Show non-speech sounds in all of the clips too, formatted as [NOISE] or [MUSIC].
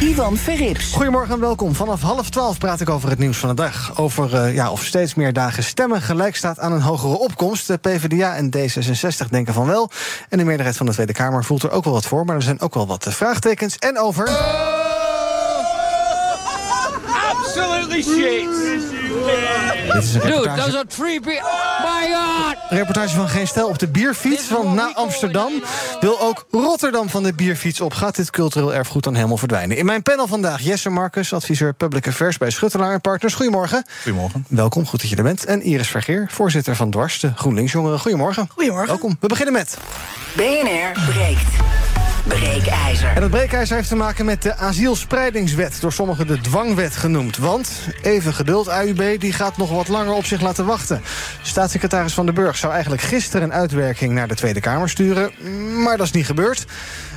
Ivan Verrips. Goedemorgen en welkom. Vanaf half twaalf praat ik over het nieuws van de dag. Over uh, ja, of steeds meer dagen stemmen gelijk staat aan een hogere opkomst. De PvdA en D66 denken van wel. En de meerderheid van de Tweede Kamer voelt er ook wel wat voor. Maar er zijn ook wel wat uh, vraagtekens. En over... Absolutely shit. Dit is een Dude, reportage, those are three be- My God! reportage van Geen Stel op de bierfiets. Want na Amsterdam wil ook Rotterdam van de bierfiets op. Gaat dit cultureel erfgoed dan helemaal verdwijnen? In mijn panel vandaag Jesse Marcus, adviseur Public Affairs bij Schuttelaar en Partners. Goedemorgen. Goedemorgen. Welkom, goed dat je er bent. En Iris Vergeer, voorzitter van Dwars, de GroenLinks Jongeren. Goedemorgen. Goedemorgen. Welkom. We beginnen met... BNR breekt. Breekijzer. En het breekijzer heeft te maken met de asielspreidingswet, door sommigen de dwangwet genoemd. Want, even geduld, AUB die gaat nog wat langer op zich laten wachten. Staatssecretaris Van den Burg zou eigenlijk gisteren een uitwerking naar de Tweede Kamer sturen, maar dat is niet gebeurd.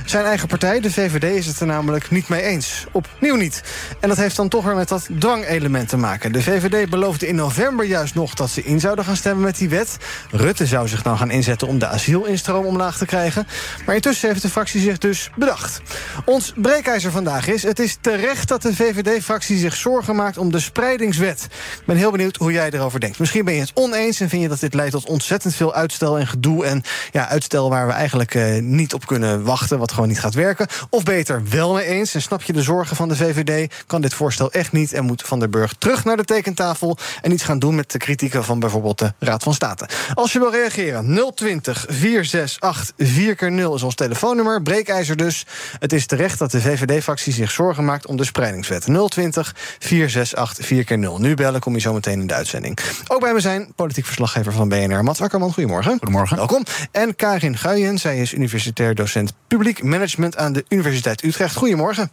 Zijn eigen partij, de VVD, is het er namelijk niet mee eens. Opnieuw niet. En dat heeft dan toch weer met dat dwangelement te maken. De VVD beloofde in november juist nog dat ze in zouden gaan stemmen met die wet. Rutte zou zich dan gaan inzetten om de asielinstroom omlaag te krijgen. Maar intussen heeft de fractie zich dus bedacht. Ons breekijzer vandaag is... het is terecht dat de VVD-fractie zich zorgen maakt om de spreidingswet. Ik ben heel benieuwd hoe jij erover denkt. Misschien ben je het oneens en vind je dat dit leidt tot ontzettend veel uitstel en gedoe... en ja, uitstel waar we eigenlijk eh, niet op kunnen wachten... wat gewoon niet gaat werken. Of beter wel mee eens en snap je de zorgen van de VVD... kan dit voorstel echt niet en moet Van der Burg terug naar de tekentafel... en iets gaan doen met de kritieken van bijvoorbeeld de Raad van State. Als je wil reageren, 020 468 4x0 is ons telefoonnummer. Breekijzer dus. Het is terecht dat de VVD-fractie zich zorgen maakt om de spreidingswet. 020 468 4x0. Nu bellen, kom je zo meteen in de uitzending. Ook bij me zijn politiek verslaggever van BNR, Mats Akkerman. Goedemorgen. Goedemorgen. Welkom. En Karin Guijen, zij is universitair docent publiek management aan de Universiteit Utrecht. Goedemorgen.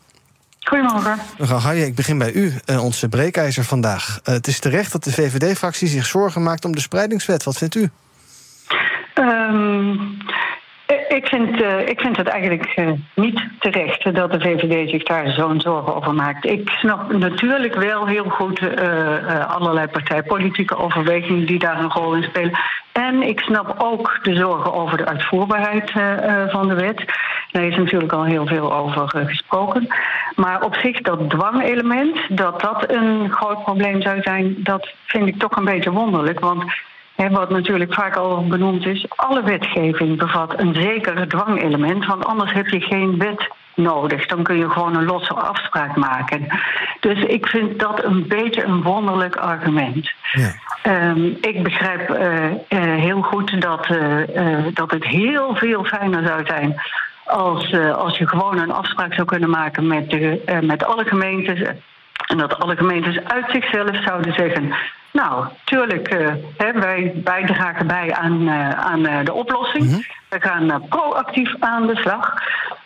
Goedemorgen. Mevrouw ik begin bij u, eh, onze breekijzer vandaag. Eh, het is terecht dat de VVD-fractie zich zorgen maakt om de spreidingswet. Wat vindt u? Ehm, ik, vind, eh, ik vind het eigenlijk eh, niet terecht dat de VVD zich daar zo'n zorgen over maakt. Ik snap natuurlijk wel heel goed eh, eh, allerlei partijpolitieke overwegingen die daar een rol in spelen. En ik snap ook de zorgen over de uitvoerbaarheid eh, eh, van de wet. Daar is natuurlijk al heel veel over eh, gesproken. Maar op zich dat dwangelement, dat dat een groot probleem zou zijn, dat vind ik toch een beetje wonderlijk. Want Hè, wat natuurlijk vaak al benoemd is, alle wetgeving bevat een zeker dwangelement, want anders heb je geen wet nodig. Dan kun je gewoon een losse afspraak maken. Dus ik vind dat een beetje een wonderlijk argument. Ja. Ehm, ik begrijp eh, eh, heel goed dat, dat het heel veel fijner zou zijn als, eh, als je gewoon een afspraak zou kunnen maken met, de, eh, met alle gemeentes. En dat alle gemeentes uit zichzelf zouden zeggen. Nou, tuurlijk, eh, hè, wij, wij dragen bij aan, eh, aan eh, de oplossing. We gaan eh, proactief aan de slag.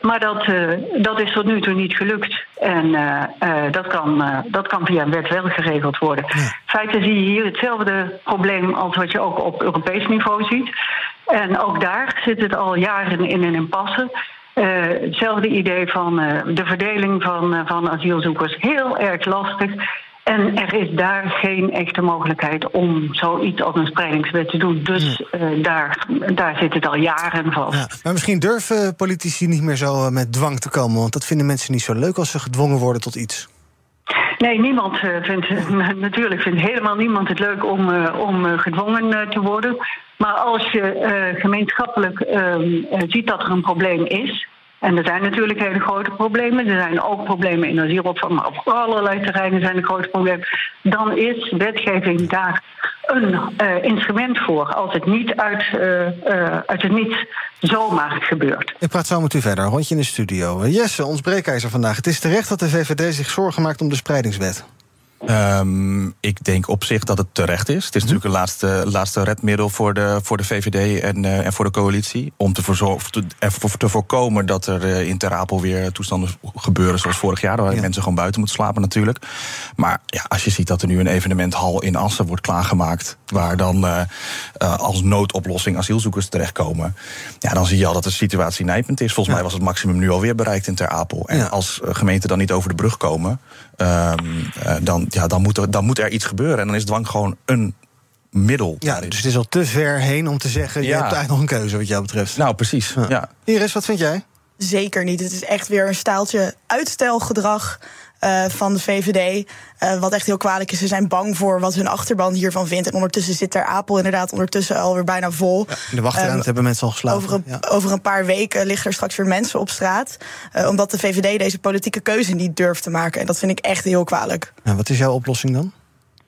Maar dat, eh, dat is tot nu toe niet gelukt. En eh, eh, dat, kan, eh, dat kan via een wet wel geregeld worden. In feite zie je hier hetzelfde probleem als wat je ook op Europees niveau ziet. En ook daar zit het al jaren in een impasse. Eh, hetzelfde idee van eh, de verdeling van, eh, van asielzoekers. Heel erg lastig. En er is daar geen echte mogelijkheid om zoiets als een spreidingswet te doen. Dus eh, daar, daar zit het al jaren vast. Ja, maar misschien durven politici niet meer zo met dwang te komen... want dat vinden mensen niet zo leuk als ze gedwongen worden tot iets. Nee, niemand eh, vindt, [LAUGHS] natuurlijk vindt helemaal niemand het leuk om, eh, om eh, gedwongen te worden. Maar als je gemeenschappelijk ehm, eh, ziet dat er een probleem is. En er zijn natuurlijk hele grote problemen. Er zijn ook problemen in asielopvang, maar op allerlei terreinen zijn er grote problemen. Dan is wetgeving daar een eh, instrument voor. Als het niet uit, eh, eh, uit het niets zomaar gebeurt. Ik praat zo met u verder. Rondje in de studio. Eh, Jesse, ons breekijzer vandaag. Het is terecht dat de VVD zich zorgen maakt om de spreidingswet. Ehm, ik denk op zich dat het terecht is. Het is natuurlijk een laatste, laatste redmiddel voor de, voor de VVD en, eh, en voor de coalitie. Om te, te, voorkomen dat er eh, in Ter Apel weer toestanden gebeuren zoals vorig jaar. Waar Ja. mensen gewoon buiten moeten slapen natuurlijk. Maar ja, als je ziet dat er nu een evenementhal in Assen wordt klaargemaakt. Waar dan eh, als noodoplossing asielzoekers terechtkomen. Ja, dan zie je al dat de situatie nijpend is. Volgens mij was het maximum nu alweer bereikt in Ter Apel. En Ja. als gemeenten dan niet over de brug komen. Ehm, eh, dan, ja, dan, moet er, dan moet er iets gebeuren. En dan is dwang gewoon een middel. Ja, dus het is al te ver heen om te zeggen... je hebt eigenlijk nog een keuze wat jou betreft. Nou, precies. Ja. Iris, wat vind jij? Zeker niet. Het is echt weer een staaltje uitstelgedrag eh, van de VVD. eh, wat echt heel kwalijk is. Ze zijn bang voor wat hun achterban hiervan vindt. En ondertussen zit er Apel inderdaad ondertussen alweer bijna vol. In de wachtruimte Ehm, hebben mensen al geslapen. Over een, Ja. over een paar weken liggen er straks weer mensen op straat. eh, omdat de VVD deze politieke keuze niet durft te maken. En dat vind ik echt heel kwalijk. Wat is jouw oplossing dan?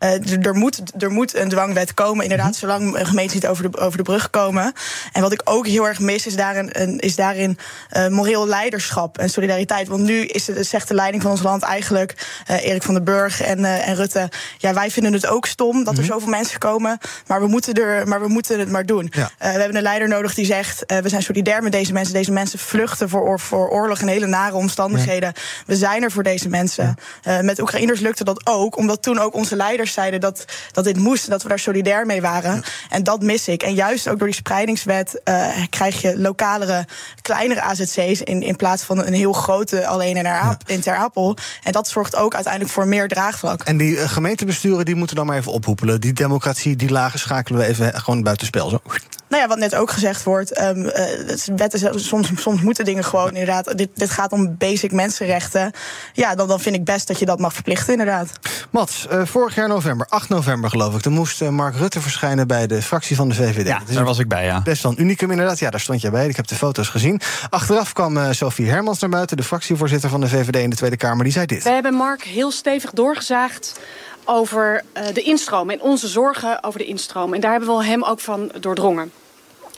Eh, er, moet, er moet een dwangwet komen, inderdaad, zolang een gemeente niet over de, over de brug komen. En wat ik ook heel erg mis, is daarin, is daarin eh, moreel leiderschap en solidariteit. Want nu is het, zegt de leiding van ons land eigenlijk, eh, Erik van den Burg en, en Rutte, ja, wij vinden het ook stom dat er zoveel mensen komen, maar we moeten, er, maar we moeten het maar doen. Ja. We hebben een leider nodig die zegt, we zijn solidair met deze mensen. Deze mensen vluchten voor, oor- voor oorlog en hele nare omstandigheden. We zijn er voor deze mensen. Met Oekraïners lukte dat ook, omdat toen ook onze leiders zeiden dat, dat dit moest, en dat we daar solidair mee waren. En dat mis ik. En juist ook door die spreidingswet eh, krijg je lokalere, kleinere AZC's in, in plaats van een heel grote alleen in, Ter Apel- in Ter Apel. En dat zorgt ook uiteindelijk voor meer draagvlak. En die eh, gemeentebesturen die moeten dan maar even ophoepelen. Die democratie, die lagen schakelen we even gewoon buitenspel. Zo. Nou ja, wat net ook gezegd wordt, ehm, eh, het- wetten, soms, soms moeten dingen gewoon inderdaad. Dit, dit gaat om basic mensenrechten. Ja, dan, dan vind ik best dat je dat mag verplichten, inderdaad. Mats, eh, vorig jaar november, 8 november geloof ik... toen moest eh, Mark Rutte verschijnen bij de fractie van de VVD. Ja, daar was ik bij, ja. Best wel een unicum inderdaad. Ja, daar stond jij bij. Ik heb de foto's gezien. Achteraf kwam eh, Sophie Hermans naar buiten... de fractievoorzitter van de VVD in de Tweede Kamer. Die zei dit. We hebben Mark heel stevig doorgezaagd over eh, de instroom en onze zorgen over de instroom. En daar hebben we hem ook van doordrongen.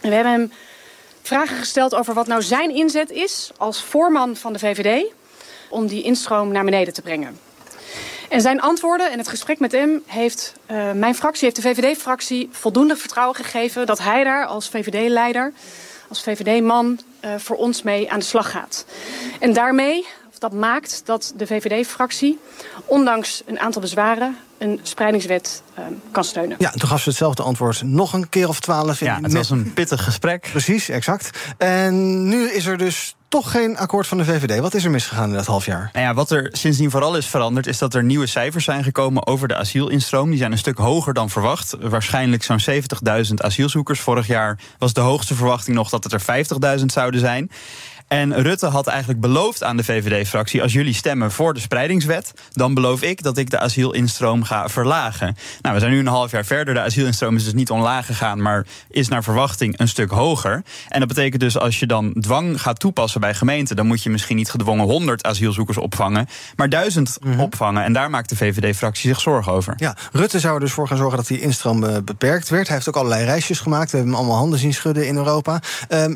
En we hebben hem vragen gesteld over wat nou zijn inzet is als voorman van de VVD om die instroom naar beneden te brengen. En zijn antwoorden en het gesprek met hem heeft eh, mijn fractie, heeft de VVD-fractie voldoende vertrouwen gegeven dat hij daar als VVD-leider, als VVD-man eh, voor ons mee aan de slag gaat. En daarmee, dat maakt dat de VVD-fractie, ondanks een aantal bezwaren, een spreidingswet eh, kan steunen. Ja, en toen gaf ze hetzelfde antwoord nog een keer of twaalf. Ja, het was een pittig gesprek. Precies, exact. En nu is er dus toch geen akkoord van de VVD. Wat is er misgegaan in dat half jaar? Nou ja, wat er sindsdien vooral is veranderd, is dat er nieuwe cijfers zijn gekomen over de asielinstroom. Die zijn een stuk hoger dan verwacht. Waarschijnlijk zo'n 70.000 asielzoekers. Vorig jaar was de hoogste verwachting nog dat het er 50.000 zouden zijn. En Rutte had eigenlijk beloofd aan de VVD-fractie: als jullie stemmen voor de spreidingswet, dan beloof ik dat ik de asielinstroom ga verlagen. Nou, we zijn nu een half jaar verder. De asielinstroom is dus niet omlaag gegaan, maar is naar verwachting een stuk hoger. En dat betekent dus als je dan dwang gaat toepassen bij gemeenten, dan moet je misschien niet gedwongen 100 asielzoekers opvangen, maar 1000 opvangen. En daar maakt de VVD-fractie zich zorgen over. Ja, Rutte zou er dus voor gaan zorgen dat die instroom eh, beperkt werd. Hij heeft ook allerlei reisjes gemaakt. We hebben hem allemaal handen zien schudden in Europa. Ehm,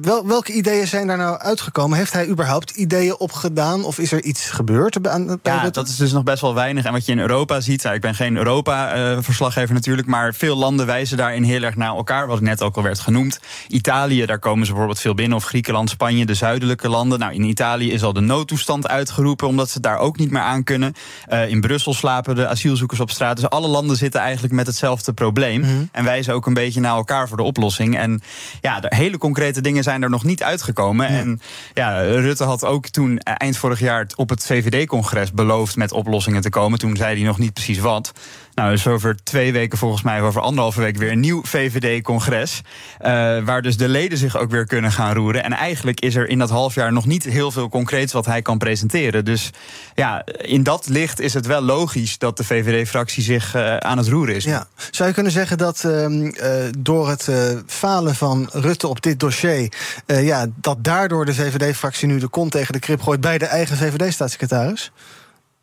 wel, welke ideeën zijn daar nou uitgekomen? Heeft hij überhaupt ideeën opgedaan? Of is er iets gebeurd bij, Ja, dat is dus nog best wel weinig. En wat je in Europa ziet, nou, ik ben geen Europa-verslaggever natuurlijk, maar veel landen wijzen daarin heel erg naar elkaar, wat net ook al werd genoemd. Italië, daar komen ze bijvoorbeeld veel binnen, of Griekenland, Spanje, de zuidelijke landen. Nou, in Italië is al de noodtoestand uitgeroepen, omdat ze het daar ook niet meer aan kunnen. Eh, in Brussel slapen de asielzoekers op straat. Dus alle landen zitten eigenlijk met hetzelfde probleem. En wijzen ook een beetje naar elkaar voor de oplossing. En ja, de hele concrete dingen zijn er nog niet uitgekomen. En ja, Rutte had ook toen eh, eind vorig jaar op het VVD-congres beloofd met oplossingen te komen. Toen zei hij nog niet precies wat. Nou, dus over twee weken, volgens mij, over anderhalve week weer een nieuw VVD-congres. eh, waar dus de leden zich ook weer kunnen gaan roeren. En eigenlijk is er in dat half jaar nog niet heel veel concreets wat hij kan presenteren. Dus ja, in dat licht is het wel logisch dat de VVD-fractie zich eh, aan het roeren is. Ja. Zou je kunnen zeggen dat ehm, eh, door het falen van Rutte op dit dossier... ja, dat daardoor de VVD-fractie nu de kont tegen de krip gooit bij de eigen VVD-staatssecretaris?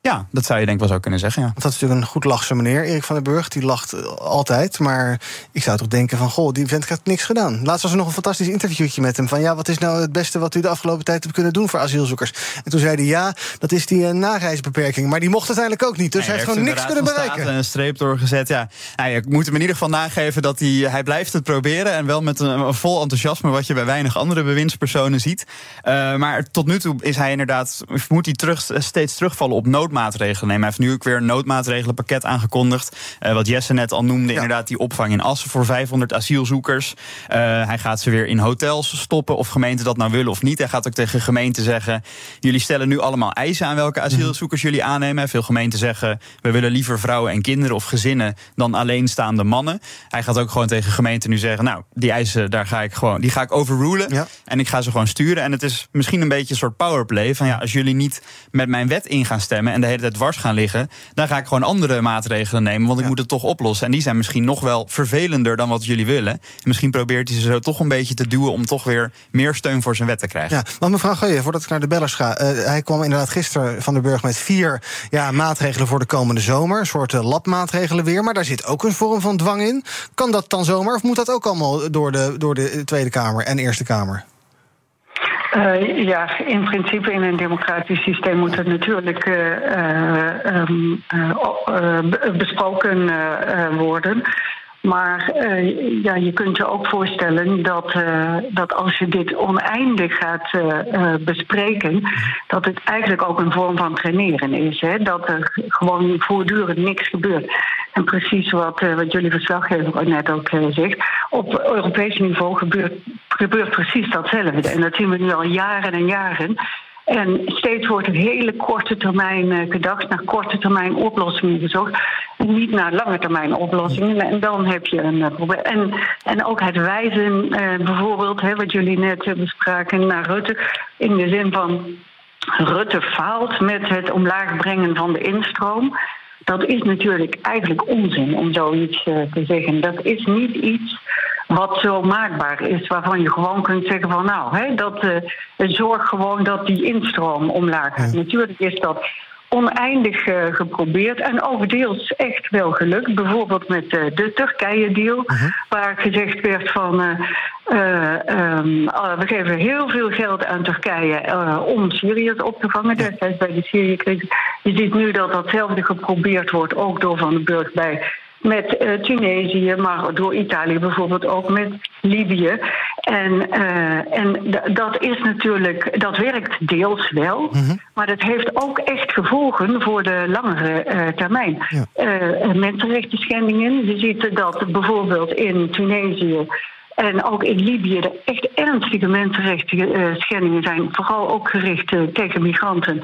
Ja, dat zou je denk ik wel zo kunnen zeggen, ja. Want dat is natuurlijk een goed lachse meneer, Erik van den Burg. Die lacht eh, altijd. Maar ik zou toch denken van, goh, die vent heeft niks gedaan. Laatst was er nog een fantastisch interviewtje met hem. Van ja, wat is nou het beste wat u de afgelopen tijd hebt kunnen doen voor asielzoekers? En toen zei hij, ja, dat is die uh, nareisbeperking. Maar die mocht uiteindelijk ook niet. Dus hij heeft gewoon niks kunnen bereiken. een streep doorgezet, ja. Nou, je moet hem in ieder geval nageven dat hij, hij blijft het proberen. En wel met een, een vol enthousiasme, wat je bij weinig andere bewindspersonen ziet. Uh, maar tot nu toe is hij inderdaad, moet hij terug, steeds terugvallen op noodmaatregelen nemen. Hij heeft nu ook weer een noodmaatregelenpakket aangekondigd. Uh, wat Jesse net al noemde, ja. inderdaad die opvang in Assen voor 500 asielzoekers. Uh, hij gaat ze weer in hotels stoppen, of gemeenten dat nou willen of niet. Hij gaat ook tegen gemeenten zeggen: jullie stellen nu allemaal eisen aan welke asielzoekers jullie aannemen. Veel gemeenten zeggen: we willen liever vrouwen en kinderen of gezinnen dan alleenstaande mannen. Hij gaat ook gewoon tegen gemeenten nu zeggen: nou, die eisen daar ga ik gewoon, die ga ik overrulen ja. en ik ga ze gewoon sturen. En het is misschien een beetje een soort powerplay van ja, als jullie niet met mijn wet in gaan stemmen en de hele tijd dwars gaan liggen, dan ga ik gewoon andere maatregelen nemen, want ik ja. moet het toch oplossen. En die zijn misschien nog wel vervelender dan wat jullie willen. En misschien probeert hij ze zo toch een beetje te duwen om toch weer meer steun voor zijn wet te krijgen. Ja, maar mevrouw Gooyen, voordat ik naar de bellers ga, uh, hij kwam inderdaad gisteren van de Burg met vier ja, maatregelen voor de komende zomer, een soort uh, labmaatregelen weer, maar daar zit ook een vorm van dwang in. Kan dat dan zomaar of moet dat ook allemaal door de, door de Tweede Kamer en Eerste Kamer? Uh, ja, in principe in een democratisch systeem moet het natuurlijk uh, uh, um, besproken worden. Maar ja, je kunt je ook voorstellen dat, dat als je dit oneindig gaat bespreken, dat het eigenlijk ook een vorm van traineren is. Hè? Dat er gewoon voortdurend niks gebeurt. En precies wat, wat jullie verslaggever net ook zegt, op Europees niveau gebeurt, gebeurt precies datzelfde. En dat zien we nu al jaren en jaren. En steeds wordt op hele korte termijn gedacht, naar korte termijn oplossingen gezocht. Niet naar lange termijn oplossingen. En dan heb je een probleem. En, en ook het wijzen, uh, bijvoorbeeld, wat jullie net bespraken, naar Rutte. In de zin van Rutte faalt met het omlaag brengen van de instroom. Dat is natuurlijk eigenlijk onzin om zoiets te zeggen. Dat is niet iets wat zo maakbaar is, waarvan je gewoon kunt zeggen van nou, hè, dat uh, zorg gewoon dat die instroom omlaag gaat. Ja. Natuurlijk is dat oneindig uh, geprobeerd en ook deels echt wel gelukt. Bijvoorbeeld met uh, de Turkije-deal, uh -huh. waar gezegd werd van um, we geven heel veel geld aan Turkije om Syriërs op te vangen. Destijds bij de Syrië-crisis. Je ziet nu dat datzelfde geprobeerd wordt, ook door Van den Burg bij met uh, Tunesië, maar door Italië bijvoorbeeld ook met Libië. En, uh, en dat is natuurlijk, dat werkt deels wel, mm -hmm. maar dat heeft ook echt gevolgen voor de langere uh, termijn. Ja. mensenrechten schendingen. Je ziet dat bijvoorbeeld in Tunesië. En ook in Libië er echt ernstige mensenrechten schendingen zijn, vooral ook gericht tegen migranten.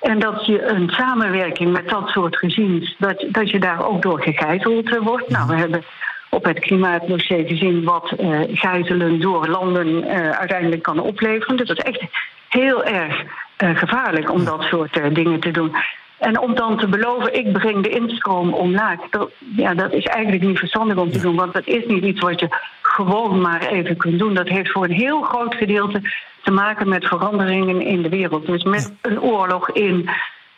En dat je een samenwerking met dat soort regimes, dat, dat je daar ook door gegijzeld wordt. Nou, we hebben op het klimaatdossier gezien wat uh, gijzelen door landen uh, uiteindelijk kan opleveren. Dus dat is echt heel erg uh, gevaarlijk om dat soort dingen te doen. En om dan te beloven, ik breng de instroom omlaag, dat, ja, dat is eigenlijk niet verstandig om te doen. Want dat is niet iets wat je gewoon maar even kunt doen. Dat heeft voor een heel groot gedeelte te maken met veranderingen in de wereld. Dus met een oorlog in,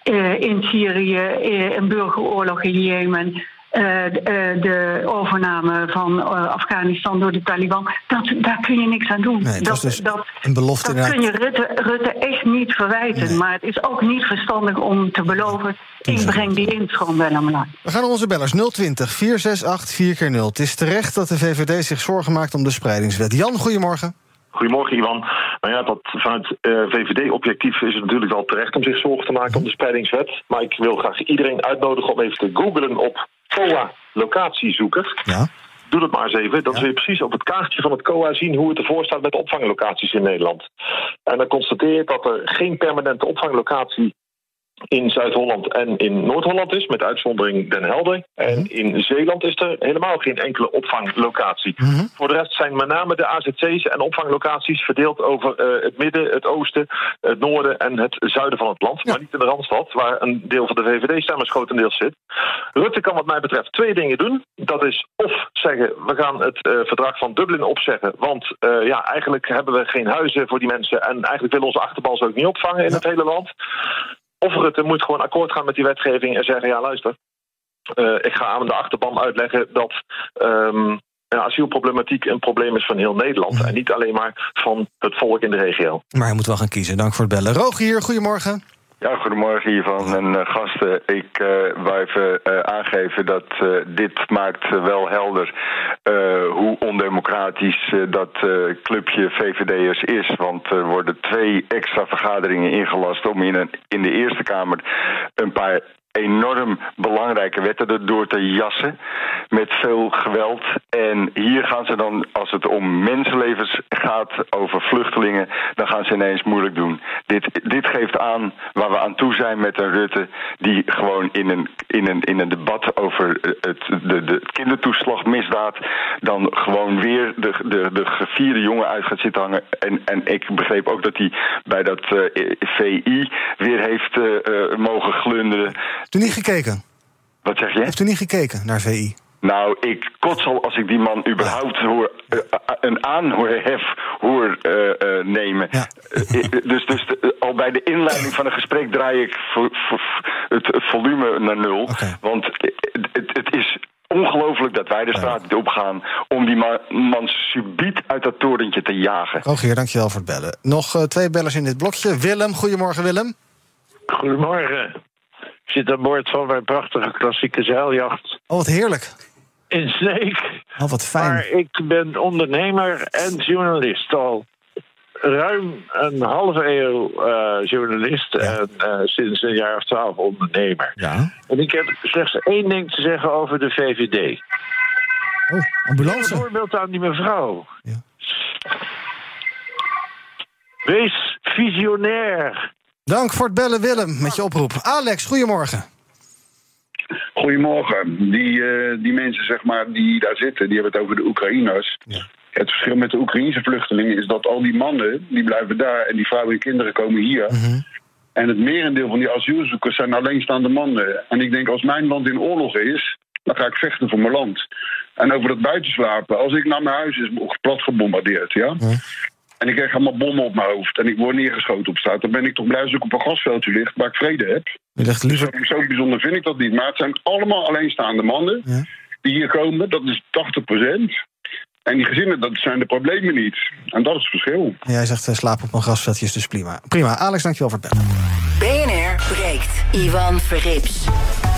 uh, in Syrië, uh, een burgeroorlog in Jemen. Uh, de, de, overname van Afghanistan door de Taliban. Dat, daar kun je niks aan doen. Nee, dat, dus dat, een belofte dat kun je Rutte, Rutte echt niet verwijten. Nee. Maar het is ook niet verstandig om te beloven. Ik breng die instroom wel. We gaan naar onze bellers 020 468 4 keer 0 Het is terecht dat de VVD zich zorgen maakt om de spreidingswet. Jan, goedemorgen. Goedemorgen, Ivan. Nou ja, dat vanuit uh, VVD-objectief is het natuurlijk wel terecht om zich zorgen te maken om de spreidingswet. Maar ik wil graag iedereen uitnodigen om even te googlen op COA locatiezoeker. Ja. Doe dat maar eens even. Dan ja. zul je precies op het kaartje van het COA zien hoe het ervoor staat met de opvanglocaties in Nederland. En dan constateer je dat er geen permanente opvanglocatie in Zuid-Holland en in Noord-Holland is, met uitzondering Den Helder. En -hmm. in Zeeland is er helemaal geen enkele opvanglocatie. -hmm. Voor de rest zijn met name de AZC's en opvanglocaties verdeeld over uh, het midden, het oosten, het noorden en het zuiden van het land. Ja. Maar niet in de Randstad, waar een deel van de VVD-stemmers grotendeels zit. Rutte kan wat mij betreft twee dingen doen. Dat is of zeggen, we gaan het uh, verdrag van Dublin opzeggen, want uh, ja, eigenlijk hebben we geen huizen voor die mensen en eigenlijk willen onze achterban ze ook niet opvangen in ja. het hele land. Of Rutte moet gewoon akkoord gaan met die wetgeving en zeggen: ja, luister. eh, ik ga aan de achterban uitleggen dat ja, asielproblematiek een probleem is van heel Nederland. En niet alleen maar van het volk in de regio. Maar hij moet wel gaan kiezen. Dank voor het bellen. Rogier, goedemorgen. Ja, goedemorgen Ivan en eh, gasten. Ik eh wou even eh, aangeven dat dit maakt wel helder hoe ondemocratisch dat clubje VVD'ers is. Want er worden twee extra vergaderingen ingelast om in, een, in de Eerste Kamer een paar enorm belangrijke wetten erdoor te jassen. Met veel geweld. En hier gaan ze dan, als het om mensenlevens gaat, over vluchtelingen, dan gaan ze ineens moeilijk doen. Dit, dit geeft aan waar we aan toe zijn met een Rutte die gewoon in een, in een, in een debat over het, de, de kindertoeslagmisdaad dan gewoon weer de, de, de gevierde jongen uit gaat zitten hangen. En, en ik begreep ook dat hij bij dat eh, VI weer heeft eh, eh, mogen glunderen. Heeft u niet gekeken? Wat zeg je? Heeft u niet gekeken naar VI? Nou, ik kots al als ik die man überhaupt hoor, eh, een aanhef hoor eh, eh, nemen. Dus dus de- al bij de inleiding van een gesprek draai ik vo- vo- het, het volume naar nul. Want het, het is ongelooflijk dat wij de straat niet opgaan om die ma- man subiet uit dat torentje te jagen. Rogier, dankjewel voor het bellen. Nog twee bellers in dit blokje. Willem, goedemorgen Willem. Goedemorgen. Zit aan boord van mijn prachtige klassieke zeiljacht Oh, wat heerlijk. in Sneek. Oh, wat fijn. Maar ik ben ondernemer en journalist al ruim een halve eeuw eh, journalist en eh, sinds een jaar of twaalf ondernemer. Ja. En ik heb slechts één ding te zeggen over de VVD. Oh, ambulance. Een voorbeeld aan die mevrouw. Wees visionair. Dank voor het bellen Willem, met je oproep. Alex, goedemorgen. Goedemorgen. Die, eh, die mensen zeg maar, die daar zitten, die hebben het over de Oekraïners. Het verschil met de Oekraïnse vluchtelingen is dat al die mannen die blijven daar en die vrouwen en kinderen komen hier. En het merendeel van die asielzoekers zijn alleenstaande mannen. En ik denk, als mijn land in oorlog is, dan ga ik vechten voor mijn land. En over dat buitenslapen, als ik naar mijn huis is plat gebombardeerd, ja. En ik krijg allemaal bommen op mijn hoofd en ik word neergeschoten op straat. Dan ben ik toch blij als ik op een gasveldje ligt waar ik vrede heb. Je ligt liever... Zo, zo bijzonder vind ik dat niet. Maar het zijn allemaal alleenstaande mannen die hier komen. Dat is 80% En die gezinnen, dat zijn de problemen niet. En dat is het verschil. Jij zegt uh, slaap op een grasveldje is dus prima. Prima, Alex, dankjewel voor het bellen. BNR breekt. Ivan Verrips.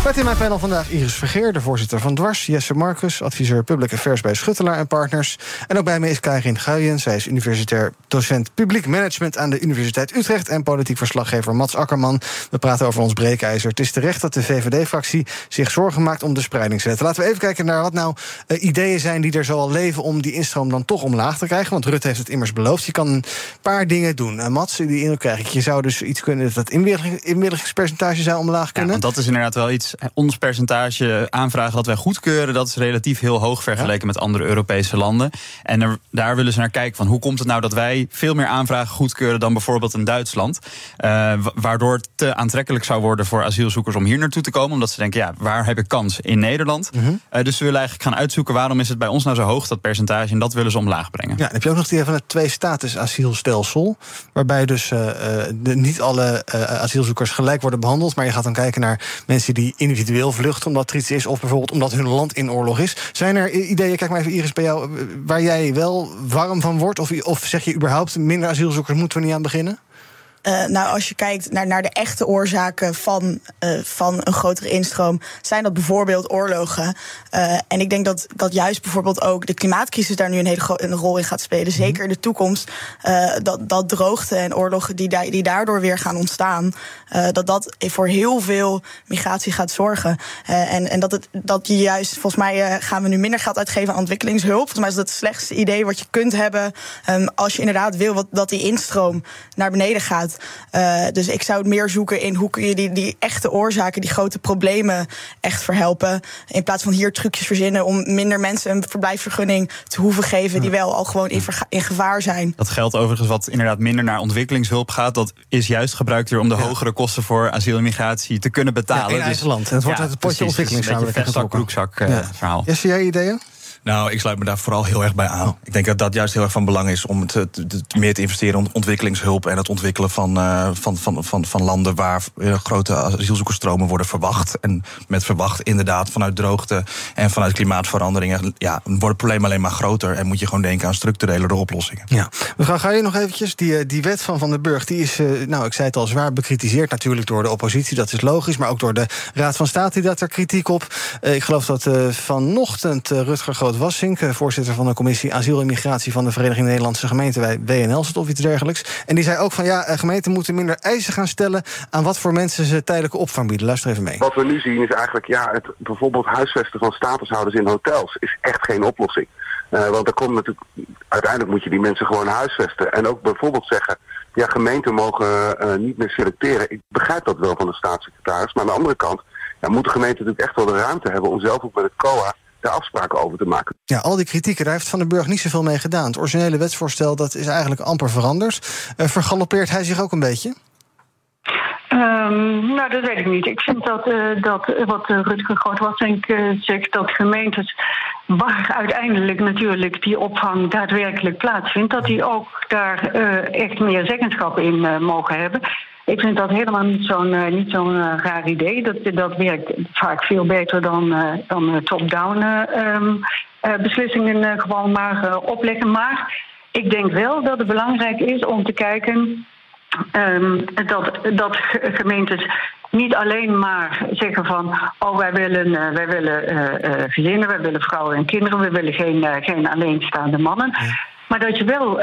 Met in mijn panel vandaag Iris Vergeer, de voorzitter van Dwars. Jesse Marcus, adviseur Public Affairs bij Schuttelaar en Partners. En ook bij me is Karin Guijen. Zij is universitair docent publiek management aan de Universiteit Utrecht. En politiek verslaggever Mats Akkerman. We praten over ons breekijzer. Het is terecht dat de VVD-fractie zich zorgen maakt om de spreidingswet. Laten we even kijken naar wat nou uh, ideeën zijn die er zo al leven om die instroom dan toch omlaag te krijgen. Want Rutte heeft het immers beloofd. Je kan een paar dingen doen. Uh, Mats, die indruk krijg ik. Je zou dus iets kunnen dat inwilligingspercentage zou omlaag kunnen. Ja, want dat is inderdaad wel iets. Ons percentage aanvragen dat wij goedkeuren, dat is relatief heel hoog vergeleken ja. met andere Europese landen. En er, daar willen ze naar kijken van hoe komt het nou dat wij veel meer aanvragen goedkeuren dan bijvoorbeeld in Duitsland. Uh, waardoor het te aantrekkelijk zou worden voor asielzoekers om hier naartoe te komen. Omdat ze denken, ja, waar heb ik kans? In Nederland. -hmm. uh, dus ze willen eigenlijk gaan uitzoeken waarom is het bij ons nou zo hoog, dat percentage. En dat willen ze omlaag brengen. Ja, dan heb je ook nog die van het twee-status asielstelsel. Waarbij dus de, niet alle asielzoekers gelijk worden behandeld. Maar je gaat dan kijken naar mensen die individueel vluchten omdat er is. Of bijvoorbeeld omdat hun land in oorlog is. Zijn er ideeën, kijk maar even Iris bij jou, waar jij wel warm van wordt? Of, of zeg je überhaupt minder asielzoekers moeten we niet aan beginnen? Uh, nou, als je kijkt naar, naar de echte oorzaken van, uh, van een grotere instroom, zijn dat bijvoorbeeld oorlogen. Uh, en ik denk dat, dat juist bijvoorbeeld ook de klimaatcrisis daar nu een hele een rol in gaat spelen. Zeker mm -hmm. in de toekomst. dat, dat droogte en oorlogen die, da die daardoor weer gaan ontstaan, dat dat voor heel veel migratie gaat zorgen. en, en dat, het, dat je juist, volgens mij gaan we nu minder geld uitgeven aan ontwikkelingshulp. Volgens mij is dat het slechtste idee wat je kunt hebben. Um, als je inderdaad wil wat, dat die instroom naar beneden gaat. Uh, dus ik zou het meer zoeken in hoe kun je die, die echte oorzaken, die grote problemen echt verhelpen. In plaats van hier trucjes verzinnen om minder mensen een verblijfsvergunning te hoeven geven die wel al gewoon in, in gevaar zijn. Dat geldt overigens wat inderdaad minder naar ontwikkelingshulp gaat. Dat is juist gebruikt weer om de ja. hogere kosten voor asiel en migratie te kunnen betalen. Ja, in eigen land. En het wordt ja, uit het potje precies, ontwikkelingssamenwerking dus een vestzak, broekzak uh, ja. verhaal. Jesse, jij ideeën? Nou, ik sluit me daar vooral heel erg bij aan. Ik denk dat dat juist heel erg van belang is om het, het- het meer te investeren in ontwikkelingshulp en het ontwikkelen van, eh, van, van, van, van landen waar eh, grote asielzoekersstromen worden verwacht. En met verwacht inderdaad vanuit droogte en vanuit klimaatveranderingen ja, wordt het probleem alleen maar groter. En moet je gewoon denken aan structurele oplossingen. Ja. Mevrouw, ga je nog eventjes? Die, eh, die wet van Van den Burg, die is, nou, ik zei het al, zwaar bekritiseerd. Natuurlijk door de oppositie, dat is logisch. Maar ook door de Raad van State, die had er kritiek op. Ik geloof dat vanochtend Rutger Groot-Wassink... eh, voorzitter van de commissie Asiel en Migratie... van de Vereniging Nederlandse Gemeenten bij WNL of iets dergelijks. En die zei ook van, ja, eh, gemeenten moeten minder eisen gaan stellen... aan wat voor mensen ze tijdelijke opvang bieden. Luister even mee. Wat we nu zien is eigenlijk, ja, het bijvoorbeeld huisvesten van statushouders in hotels is echt geen oplossing. Eh, want er komt natuurlijk, uiteindelijk moet je die mensen gewoon huisvesten. En ook bijvoorbeeld zeggen, ja, gemeenten mogen niet meer selecteren. Ik begrijp dat wel van de staatssecretaris. Maar aan de andere kant ja, moeten gemeenten natuurlijk echt wel de ruimte hebben om zelf ook met het COA daar afspraken over te maken. Ja, al die kritieken, daar heeft Van den Burg niet zoveel mee gedaan. Het originele wetsvoorstel, dat is eigenlijk amper veranderd. Eh, vergalopeert hij zich ook een beetje? Ehm, nou, dat weet ik niet. Ik vind dat, eh, dat eh, wat uh, Rutger Groot-Wassink uh, zegt, dat gemeentes waar uiteindelijk natuurlijk die opvang daadwerkelijk plaatsvindt, dat die ook daar uh, echt meer zeggenschap in uh, mogen hebben. Ik vind dat helemaal niet zo'n niet zo'n raar idee. Dat, dat werkt vaak veel beter dan, dan top-down um, beslissingen gewoon maar opleggen. Maar ik denk wel dat het belangrijk is om te kijken Um, dat, dat gemeentes niet alleen maar zeggen van oh wij willen, wij willen gezinnen, wij willen vrouwen en kinderen, we willen geen, geen alleenstaande mannen. Maar dat je wel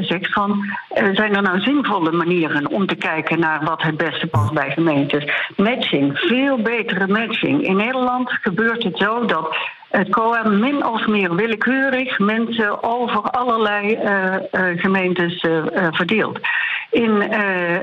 zegt van zijn er nou zinvolle manieren om te kijken naar wat het beste past bij gemeentes. Matching, veel betere matching. In Nederland gebeurt het zo dat het COA min of meer willekeurig mensen over allerlei gemeentes uh, verdeelt. In,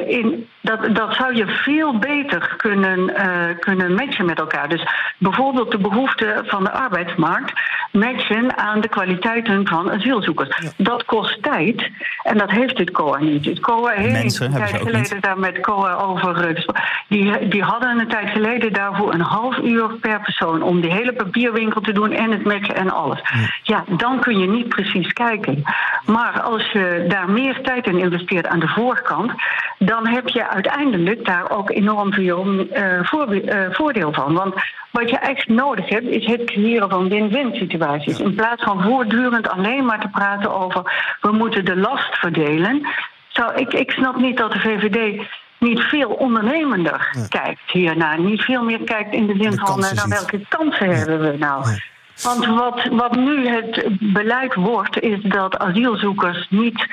in, dat, dat zou je veel beter kunnen, kunnen matchen met elkaar. Dus bijvoorbeeld de behoeften van de arbeidsmarkt matchen aan de kwaliteiten van asielzoekers. Ja. Dat kost tijd en dat heeft het COA niet. Het COA heeft een tijd geleden niet. daar met COA over. Die, die hadden een tijd geleden daarvoor een half uur per persoon om die hele papierwinkel te doen en het matchen en alles. Ja, dan kun je niet precies kijken. Maar als je daar meer tijd in investeert aan de voorkant, dan heb je uiteindelijk daar ook enorm veel voor, uh, voordeel van. Want wat je echt nodig hebt, is het creëren van win-win situaties. In plaats van voortdurend alleen maar te praten over we moeten de last verdelen. Zou, ik, ik snap niet dat de VVD niet veel ondernemender kijkt hiernaar. Niet veel meer kijkt in de zin de van nou, welke kansen hebben we nou. Want wat, wat nu het beleid wordt, is dat asielzoekers niet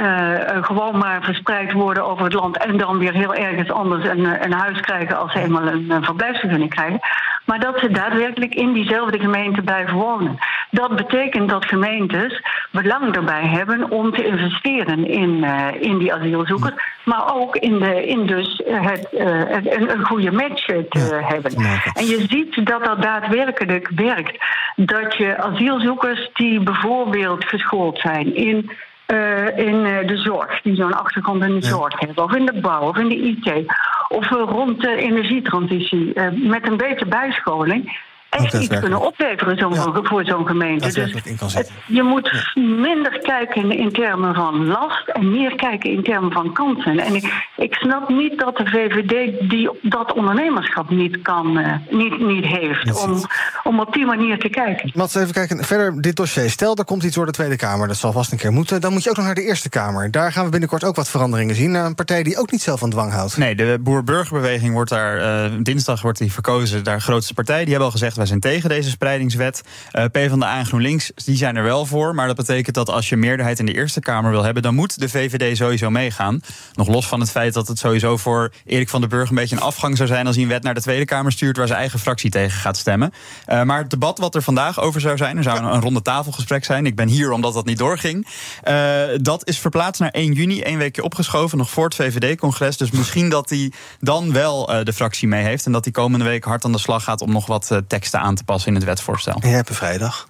uh, gewoon maar verspreid worden over het land en dan weer heel ergens anders een, een huis krijgen als ze eenmaal een, een verblijfsvergunning krijgen. Maar dat ze daadwerkelijk in diezelfde gemeente blijven wonen. Dat betekent dat gemeentes belang erbij hebben om te investeren in, uh, in die asielzoekers. Maar ook in, de, in dus het, uh, een, een goede match te ja, hebben. En je ziet dat dat daadwerkelijk werkt. Dat je asielzoekers die bijvoorbeeld geschoold zijn in uh, in de zorg, die zo'n achtergrond in de ja. zorg hebben, of in de bouw, of in de IT, of rond de energietransitie, met een beetje bijscholing, echt iets kunnen opleveren zo ja. voor zo'n gemeente. Dus het, je moet ja. minder kijken in termen van last en meer kijken in termen van kansen. En ik, ik snap niet dat de VVD die, dat ondernemerschap niet, kan, uh, niet, niet heeft om, om op die manier te kijken. Mats, even kijken. Verder dit dossier. Stel, er komt iets door de Tweede Kamer. Dat zal vast een keer moeten. Dan moet je ook nog naar de Eerste Kamer. Daar gaan we binnenkort ook wat veranderingen zien. Een partij die ook niet zelf aan dwang houdt. Nee, de Boer-Burgerbeweging wordt daar... Uh, dinsdag wordt die verkozen. Daar grootste partij. Die hebben al gezegd, zijn tegen deze spreidingswet. Uh, PvdA en GroenLinks die zijn er wel voor. Maar dat betekent dat als je meerderheid in de Eerste Kamer wil hebben... dan moet de VVD sowieso meegaan. Nog los van het feit dat het sowieso voor Erik van den Burg... een beetje een afgang zou zijn als hij een wet naar de Tweede Kamer stuurt... waar zijn eigen fractie tegen gaat stemmen. Uh, maar het debat wat er vandaag over zou zijn... er zou een, ronde tafelgesprek zijn. Ik ben hier omdat dat niet doorging. Uh, dat is verplaatst naar 1 juni, één weekje opgeschoven... nog voor het VVD-congres. Dus misschien dat hij dan wel de fractie mee heeft... en dat hij komende week hard aan de slag gaat... om nog wat teksten aan te passen in het wetsvoorstel. En jij hebt een vrijdag?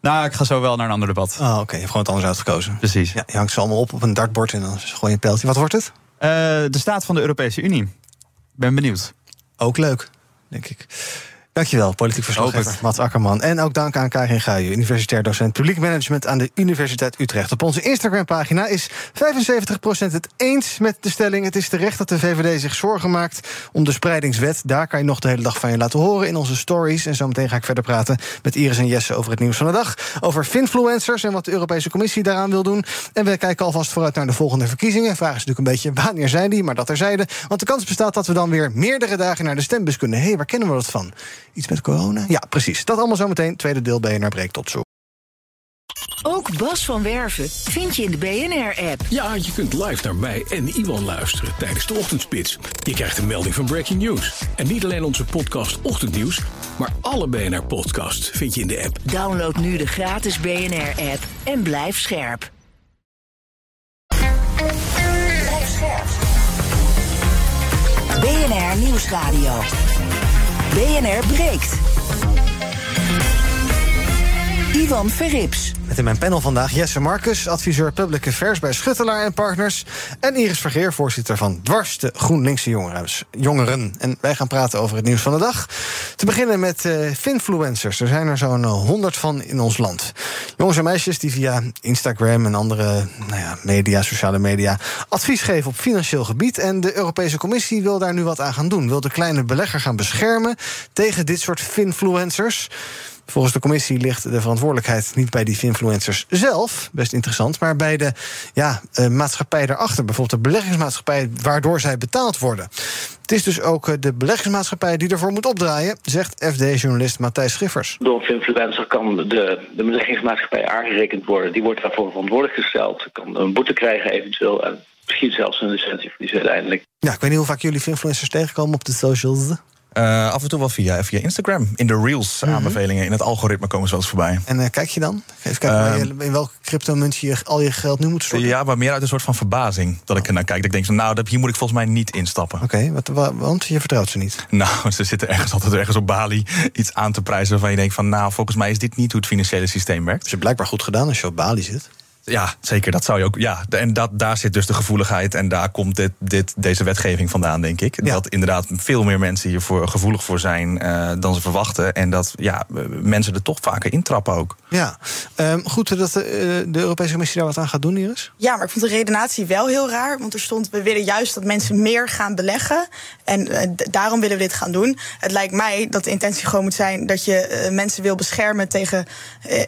Nou, ik ga zo wel naar een ander debat. Oh, oké. Okay. Je hebt gewoon het anders uitgekozen. Precies. Ja, je hangt ze allemaal op op een dartbord en dan gooi je een pijltje. Wat wordt het? Uh, de staat van de Europese Unie. Ben benieuwd. Ook leuk, denk ik. Dankjewel, politiek verslaggever Mats Akkerman. En ook dank aan Karin Guijen, universitair docent publiek management aan de Universiteit Utrecht. Op onze Instagram-pagina is 75% het eens met de stelling. Het is terecht dat de VVD zich zorgen maakt om de spreidingswet. Daar kan je nog de hele dag van je laten horen in onze stories. En zometeen ga ik verder praten met Iris en Jesse over het nieuws van de dag. Over finfluencers en wat de Europese Commissie daaraan wil doen. En we kijken alvast vooruit naar de volgende verkiezingen. Vraag is natuurlijk een beetje wanneer zijn die, maar dat terzijde. Want de kans bestaat dat we dan weer meerdere dagen naar de stembus kunnen. Hé, hey, waar kennen we dat van? Iets met corona? Ja, precies. Dat allemaal zometeen. Tweede deel BNR breekt tot zo. Ook Bas van Werven vind je in de BNR-app. Ja, je kunt live naar mij en Iwan luisteren tijdens de ochtendspits. Je krijgt een melding van Breaking News. En niet alleen onze podcast Ochtendnieuws, maar alle BNR-podcasts vind je in de app. Download nu de gratis BNR-app en blijf scherp. Blijf scherp. BNR Nieuwsradio. BNR breekt. Ivan Verrips. Met in mijn panel vandaag Jesse Marcus, adviseur Public Affairs bij Schuttelaar en Partners. En Iris Vergeer, voorzitter van Dwars, de GroenLinkse jongeren. En wij gaan praten over het nieuws van de dag. Te beginnen met uh, finfluencers. Er zijn er zo'n honderd van in ons land. Jongens en meisjes die via Instagram en andere nou ja, media, sociale media... advies geven op financieel gebied. En de Europese Commissie wil daar nu wat aan gaan doen. Wil de kleine belegger gaan beschermen tegen dit soort finfluencers... Volgens de commissie ligt de verantwoordelijkheid niet bij die influencers zelf, best interessant, maar bij de ja, uh, maatschappij daarachter, bijvoorbeeld de beleggingsmaatschappij waardoor zij betaald worden. Het is dus ook uh, de beleggingsmaatschappij die ervoor moet opdraaien, zegt FD-journalist Matthijs Schiffers. Door een influencer kan de, de beleggingsmaatschappij aangerekend worden. Die wordt daarvoor verantwoordelijk gesteld. Kan een boete krijgen eventueel en misschien zelfs een licentie verliezen uiteindelijk. Ja, ik weet niet hoe vaak jullie influencers tegenkomen op de socials. Uh, af en toe wel via, via Instagram. In de Reels mm -hmm. aanbevelingen. In het algoritme komen ze wel eens voorbij. En uh, kijk je dan? Even kijken uh, in welke cryptomunt je al je geld nu moet storten? Ja, maar meer uit een soort van verbazing. Dat ik er naar kijk. Dat ik denk, nou, hier moet ik volgens mij niet instappen. Oké, okay, want je vertrouwt ze niet? [LAUGHS] Nou, ze zitten ergens altijd ergens op Bali iets aan te prijzen... waarvan je denkt van, nou, volgens mij is dit niet hoe het financiële systeem werkt. Is het blijkbaar goed gedaan als je op Bali zit? Ja, zeker. Dat zou je ook. Ja, en dat, daar zit dus de gevoeligheid. En daar komt dit, dit, deze wetgeving vandaan, denk ik. Ja. Dat inderdaad veel meer mensen hiervoor gevoelig voor zijn uh, dan ze verwachten. En dat ja, mensen er toch vaker intrappen ook. Ja, um, goed dat de, de, Europese Commissie daar wat aan gaat doen, Iris? Ja, maar ik vond de redenatie wel heel raar. Want er stond, we willen juist dat mensen meer gaan beleggen. En uh, daarom willen we dit gaan doen. Het lijkt mij dat de intentie gewoon moet zijn dat je uh, mensen wil beschermen tegen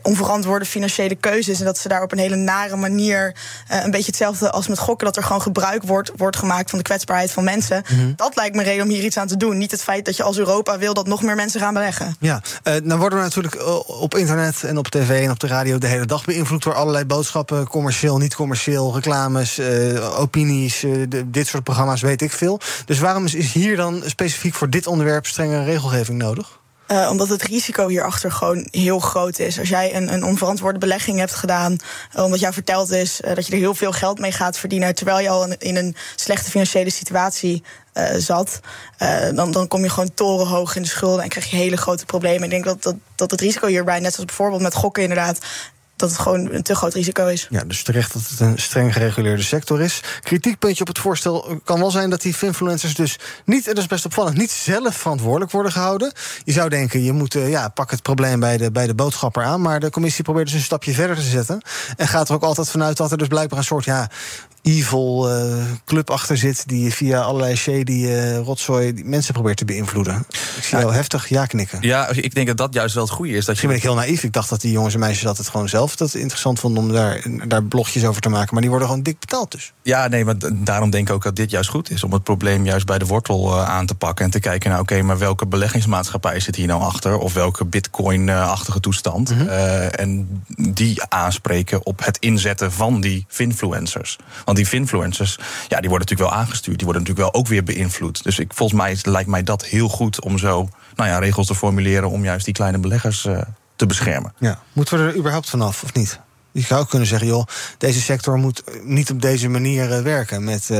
onverantwoorde financiële keuzes. En dat ze daar op een hele nare manier. Uh, een beetje hetzelfde als met gokken, dat er gewoon gebruik wordt, wordt gemaakt van de kwetsbaarheid van mensen. Mm -hmm. Dat lijkt me reden om hier iets aan te doen. Niet het feit dat je als Europa wil dat nog meer mensen gaan beleggen. Ja, uh, nou worden we natuurlijk op internet en op tv en op de radio de hele dag beïnvloed door allerlei boodschappen, commercieel, niet commercieel, reclames, uh, opinies, de, dit soort programma's, weet ik veel. Dus waarom is, is hier dan specifiek voor dit onderwerp strengere regelgeving nodig? Uh, omdat het risico hierachter gewoon heel groot is. Als jij een, een onverantwoorde belegging hebt gedaan, uh, omdat jou verteld is uh, dat je er heel veel geld mee gaat verdienen, terwijl je al in, in een slechte financiële situatie zat, dan, dan kom je gewoon torenhoog in de schulden en krijg je hele grote problemen. Ik denk dat, dat, dat het risico hierbij, net zoals bijvoorbeeld met gokken inderdaad, dat het gewoon een te groot risico is. Ja, dus terecht dat het een streng gereguleerde sector is. Kritiekpuntje op het voorstel kan wel zijn dat die influencers dus niet, en dat is best opvallend, niet zelf verantwoordelijk worden gehouden. Je zou denken, je moet, uh, ja, pak het probleem bij de, bij de boodschapper aan. Maar de commissie probeert dus een stapje verder te zetten. En gaat er ook altijd vanuit dat er dus blijkbaar een soort, ja, evil uh, club achter zit die via allerlei shady uh, rotzooi die mensen probeert te beïnvloeden. Ik zie jou ja, heftig ja knikken. Ja, ik denk dat dat juist wel het goede is. Dat Misschien ben ik heel naïef. Ik dacht dat die jongens en meisjes dat het gewoon zelf dat interessant vonden om daar, daar blogjes over te maken. Maar die worden gewoon dik betaald dus. Ja, nee, maar daarom denk ik ook dat dit juist goed is. Om het probleem juist bij de wortel uh, aan te pakken. En te kijken, nou oké, okay, maar welke beleggingsmaatschappij zit hier nou achter? Of welke bitcoin-achtige toestand? Mhm. Mm -hmm. en die aanspreken op het inzetten van die finfluencers. Want die finfluencers, ja, die worden natuurlijk wel aangestuurd. Die worden natuurlijk wel ook weer beïnvloed. Dus ik, volgens mij lijkt mij dat heel goed om zo nou ja, regels te formuleren om juist die kleine beleggers uh, te beschermen. Ja. Moeten we er überhaupt vanaf of niet? Je zou ook kunnen zeggen, joh, deze sector moet niet op deze manier uh, werken. Met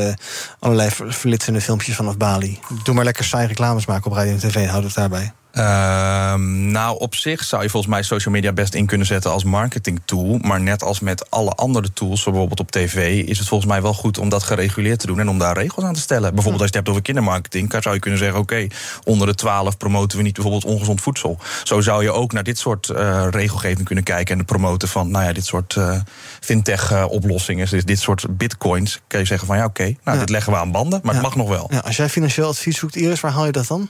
allerlei verlitsende filmpjes vanaf Bali. Doe maar lekker saai reclames maken op radio en tv, houd het daarbij. Ehm, nou, op zich zou je volgens mij social media best in kunnen zetten als marketing tool. Maar net als met alle andere tools, bijvoorbeeld op tv, is het volgens mij wel goed om dat gereguleerd te doen en om daar regels aan te stellen. Bijvoorbeeld als je het hebt over kindermarketing, zou je kunnen zeggen: oké, onder de 12 promoten we niet bijvoorbeeld ongezond voedsel. Zo zou je ook naar dit soort uh, regelgeving kunnen kijken en de promoten van nou ja, dit soort uh, fintech-oplossingen, dus dit soort bitcoins. Kun je zeggen van ja, oké, nou, ja. dit leggen we aan banden, maar Ja. het mag nog wel. Ja, als jij financieel advies zoekt, Iris, waar haal je dat dan?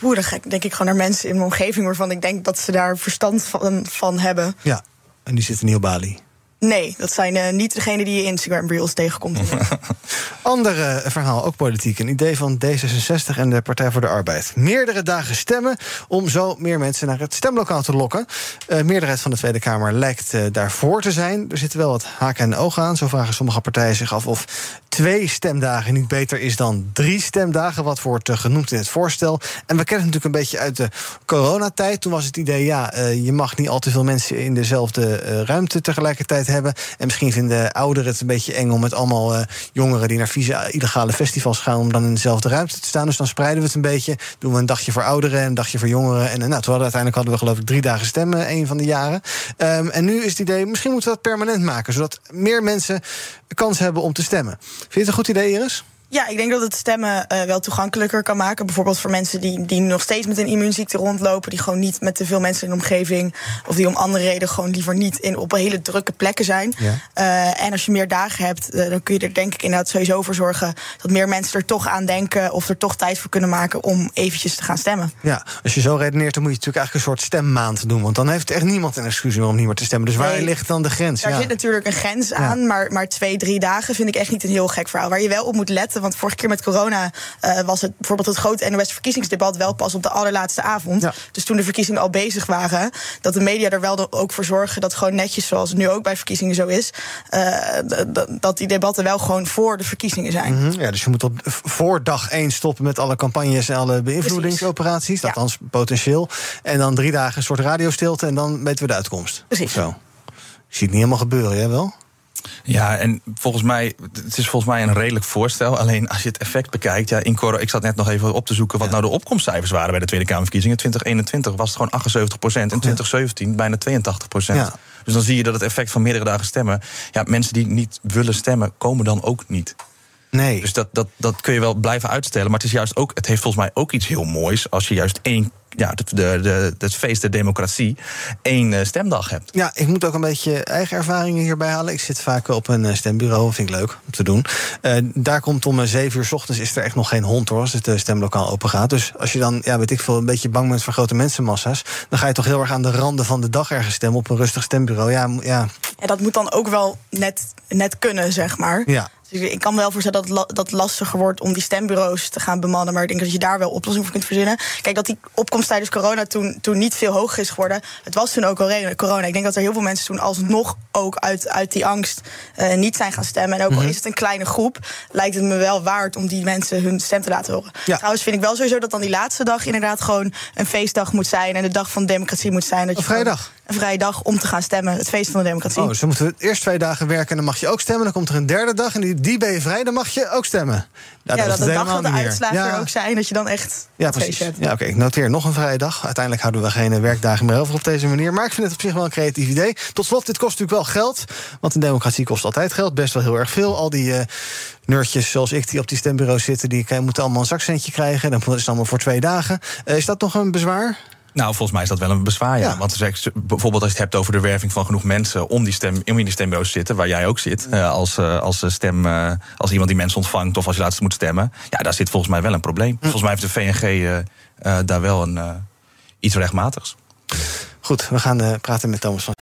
Poeh, ik denk ik gewoon naar mensen in mijn omgeving waarvan ik denk dat ze daar verstand van, van hebben. Ja, en die zitten niet op Bali. Nee, dat zijn eh, niet degenen die je Instagram Reels tegenkomt. [LAUGHS] Ander eh, verhaal, ook politiek. Een idee van D66 en de Partij voor de Arbeid. Meerdere dagen stemmen om zo meer mensen naar het stemlokaal te lokken. De meerderheid van de Tweede Kamer lijkt daarvoor te zijn. Er zitten wel wat haken en ogen aan. Zo vragen sommige partijen zich af of twee stemdagen niet beter is dan drie stemdagen. Wat wordt genoemd in het voorstel. En we kennen het natuurlijk een beetje uit de coronatijd. Toen was het idee, ja, eh, je mag niet al te veel mensen in dezelfde eh, ruimte tegelijkertijd hebben. En misschien vinden ouderen het een beetje eng om met allemaal eh, jongeren die naar vieze illegale festivals gaan, om dan in dezelfde ruimte te staan. Dus dan spreiden we het een beetje. Doen we een dagje voor ouderen en een dagje voor jongeren. En eh, nou, toen hadden, uiteindelijk hadden we geloof ik drie dagen stemmen, een van de jaren. Ehm, en nu is het idee, misschien moeten we dat permanent maken, zodat meer mensen kans hebben om te stemmen. Vind je het een goed idee, Iris? Ja, ik denk dat het stemmen eh, wel toegankelijker kan maken. Bijvoorbeeld voor mensen die, die nog steeds met een immuunziekte rondlopen, die gewoon niet met te veel mensen in de omgeving, of die om andere redenen gewoon liever niet in, op hele drukke plekken zijn. Ja. Eh, en als je meer dagen hebt, eh, dan kun je er denk ik inderdaad sowieso voor zorgen dat meer mensen er toch aan denken of er toch tijd voor kunnen maken om eventjes te gaan stemmen. Ja, als je zo redeneert, dan moet je natuurlijk eigenlijk een soort stemmaand doen. Want dan heeft echt niemand een excuus meer om niet meer te stemmen. Dus waar Nee. ligt dan de grens? Daar Ja. zit natuurlijk een grens aan, maar, maar twee, drie dagen vind ik echt niet een heel gek verhaal. Waar je wel op moet letten, want vorige keer met corona eh, was het bijvoorbeeld het grote NOS-verkiezingsdebat wel pas op de allerlaatste avond. Dus toen de verkiezingen al bezig waren, dat de media er wel ook voor zorgen dat gewoon netjes, zoals het nu ook bij verkiezingen zo is, eh, dat die debatten wel gewoon voor de verkiezingen zijn. Mhm, Ja, dus je moet op, voor dag één stoppen met alle campagnes en alle beïnvloedingsoperaties. Althans, potentieel. En dan drie dagen een soort radiostilte en dan weten we de uitkomst. Precies. Zo. Ik zie het niet helemaal gebeuren, jij wel? Ja, en volgens mij, het is volgens mij een redelijk voorstel. Alleen als je het effect bekijkt, ja, in coro, ik zat net nog even op te zoeken wat nou de opkomstcijfers waren bij de Tweede Kamerverkiezingen. 2021 was het gewoon 78 procent en 2017 bijna 82 procent. Ja. Dus dan zie je dat het effect van meerdere dagen stemmen, ja, mensen die niet willen stemmen, komen dan ook niet. Nee. Dus dat, dat, dat kun je wel blijven uitstellen. Maar het is juist ook, het heeft volgens mij ook iets heel moois als je juist één, ja, de, de, de, het feest der democratie, één eh, stemdag hebt. Ja, ik moet ook een beetje eigen ervaringen hierbij halen. Ik zit vaak op een eh, stembureau, vind ik leuk om te doen. Eh, daar komt om zeven uur s ochtends is er echt nog geen hond hoor, als het stemlokaal open gaat. Dus als je dan, ja, weet ik veel, een beetje bang bent voor grote mensenmassa's, dan ga je toch heel erg aan de randen van de dag ergens stemmen op een rustig stembureau. Ja, ja, En dat moet dan ook wel net, net kunnen, zeg maar. ja. Dus ik kan me wel voorstellen dat het la- dat het lastiger wordt om die stembureaus te gaan bemannen. Maar ik denk dat je daar wel oplossingen voor kunt verzinnen. Kijk, dat die opkomst tijdens corona toen, toen niet veel hoger is geworden. Het was toen ook al corona. Ik denk dat er heel veel mensen toen alsnog ook uit, uit die angst eh, niet zijn gaan stemmen. En ook al Mhm. is het een kleine groep, lijkt het me wel waard om die mensen hun stem te laten horen. Ja. Trouwens vind ik wel sowieso dat dan die laatste dag inderdaad gewoon een feestdag moet zijn. En de dag van de democratie moet zijn. Dat je Een vrije gewoon- dag? Een vrije dag om te gaan stemmen. Het feest van de democratie. Oh, dus dan moeten we eerst twee dagen werken en dan mag je ook stemmen. Dan komt er een derde dag en die, die ben je vrij, dan mag je ook stemmen. Nou, ja, is dat het de dag van de uitslagen Ja. er ook zijn. Dat je dan echt Ja, precies. hebt. Ja, oké. Ik noteer nog een vrije dag. Uiteindelijk houden we geen eh, werkdagen meer over op deze manier. Maar ik vind het op zich wel een creatief idee. Tot slot, dit kost natuurlijk wel geld. Want een democratie kost altijd geld. Best wel heel erg veel. Al die eh nerdjes zoals ik die op die stembureaus zitten... die moeten allemaal een zakcentje krijgen. Dan is het allemaal voor twee dagen. Eh, is dat nog een bezwaar? Nou, volgens mij is dat wel een bezwaar, ja. Want bijvoorbeeld als je het hebt over de werving van genoeg mensen om die stem, om in die stembureaus te zitten, waar jij ook zit, eh, als, eh, als, eh, stem, als iemand die mensen ontvangt of als je laatst moet stemmen, ja, daar zit volgens mij wel een probleem. Volgens mij heeft de VNG daar wel een, iets rechtmatigs. Goed, we gaan praten met Thomas van.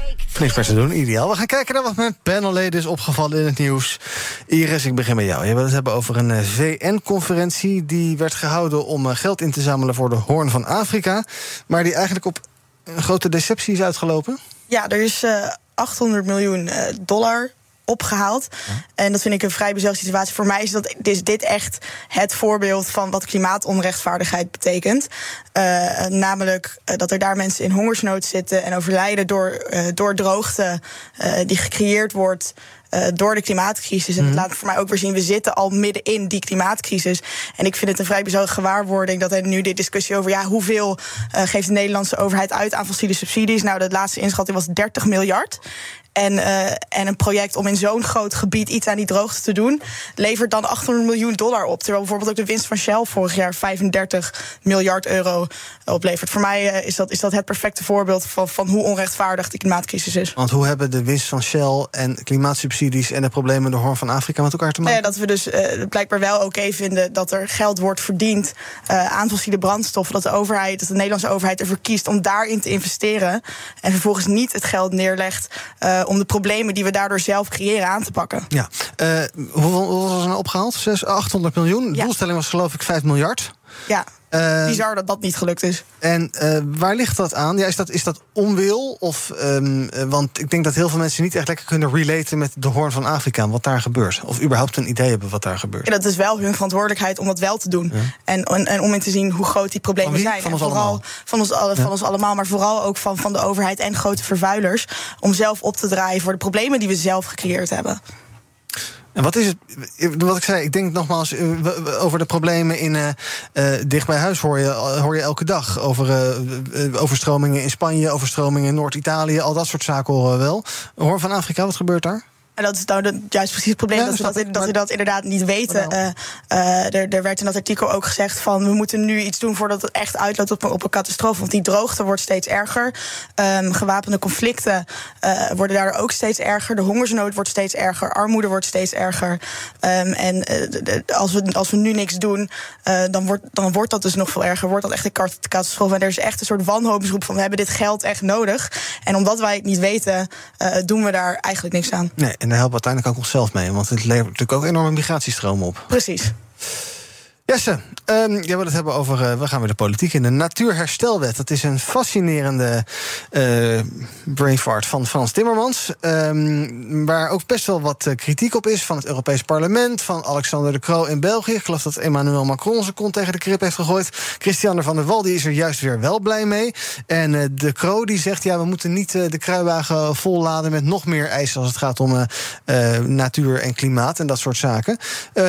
Niks meer te doen, ideaal. We gaan kijken naar wat mijn panelleden is opgevallen in het nieuws. Iris, ik begin bij jou. Je wil het hebben over een eh, VN-conferentie... die werd gehouden om eh, geld in te zamelen voor de Hoorn van Afrika... maar die eigenlijk op een grote deceptie is uitgelopen. Ja, er is eh 800 miljoen dollar opgehaald. En dat vind ik een vrij bizarre situatie. Voor mij is, dat, is dit echt het voorbeeld van wat klimaatonrechtvaardigheid betekent. Uh, namelijk uh, dat er daar mensen in hongersnood zitten en overlijden door, uh, door droogte die gecreëerd wordt. Uh, door de klimaatcrisis. En dat laat voor mij ook weer zien, we zitten al midden in die klimaatcrisis. En ik vind het een vrij bizarre gewaarwording dat er nu de discussie over ja, hoeveel uh, geeft de Nederlandse overheid uit aan fossiele subsidies. Nou, de laatste inschatting was 30 miljard. En, uh, en een project om in zo'n groot gebied iets aan die droogte te doen, levert dan 800 miljoen dollar op. Terwijl bijvoorbeeld ook de winst van Shell vorig jaar 35 miljard euro oplevert. Voor mij uh, is, dat, is dat het perfecte voorbeeld van, van hoe onrechtvaardig de klimaatcrisis is. Want hoe hebben de winst van Shell en klimaatsubsidies en de problemen in de Hoorn van Afrika met elkaar te maken? Nou ja, dat we dus uh, blijkbaar wel oké okay vinden dat er geld wordt verdiend aan fossiele brandstoffen. Dat de overheid, dat de Nederlandse overheid ervoor kiest om daarin te investeren. En vervolgens niet het geld neerlegt om de problemen die we daardoor zelf creëren aan te pakken. Ja, uh, hoeveel, hoeveel was er nou opgehaald? 6, 800 miljoen. De ja. doelstelling was geloof ik 5 miljard. Ja. Uh, Bizar dat dat niet gelukt is. En uh, waar ligt dat aan? Ja, is, dat, is dat onwil? Of, um, want ik denk dat heel veel mensen niet echt lekker kunnen relaten met de hoorn van Afrika, wat daar gebeurt. Of überhaupt een idee hebben wat daar gebeurt. Ja, dat is wel hun verantwoordelijkheid om dat wel te doen. Ja. En, en, en, om in te zien hoe groot die problemen van zijn. Van ons en vooral allemaal. van ons, alle, ja. van ons allemaal, maar vooral ook van, van de overheid en grote vervuilers. Om zelf op te draaien voor de problemen die we zelf gecreëerd hebben. En wat is het? Wat ik zei, ik denk nogmaals over de problemen in uh, dicht bij huis hoor je, hoor je elke dag. Over overstromingen in Spanje, overstromingen in Noord-Italië, al dat soort zaken horen we wel. Hoor van Afrika, wat gebeurt daar? En dat is nou de, juist precies het probleem, ja, dat, we dat, ik, dat we dat inderdaad niet weten. Uh, uh, er, er, werd in dat artikel ook gezegd van... we moeten nu iets doen voordat het echt uitloopt op een, op een catastrofe. Want die droogte wordt steeds erger. Um, gewapende conflicten uh, worden daardoor ook steeds erger. De hongersnood wordt steeds erger. Armoede wordt steeds erger. Um, en de, de, als, we, als we nu niks doen, dan, wordt, dan wordt dat dus nog veel erger. Wordt dat echt een catastrofe. En er is echt een soort wanhoopsroep van... we hebben dit geld echt nodig. En omdat wij het niet weten, doen we daar eigenlijk niks aan. Nee, en daar helpen we uiteindelijk ook onszelf mee. Want het levert natuurlijk ook enorme migratiestromen op. Precies. Jesse, um, jij wil het hebben over. Uh, we gaan weer de politiek in. De Natuurherstelwet. Dat is een fascinerende uh, brain fart van Frans Timmermans. Um, waar ook best wel wat uh, kritiek op is van het Europees Parlement. Van Alexander de Croo in België. Ik geloof dat Emmanuel Macron zijn kont tegen de krip heeft gegooid. Christiane van der Wal die is er juist weer wel blij mee. En de Croo die zegt: ja, we moeten niet de kruiwagen volladen met nog meer eisen als het gaat om natuur en klimaat en dat soort zaken.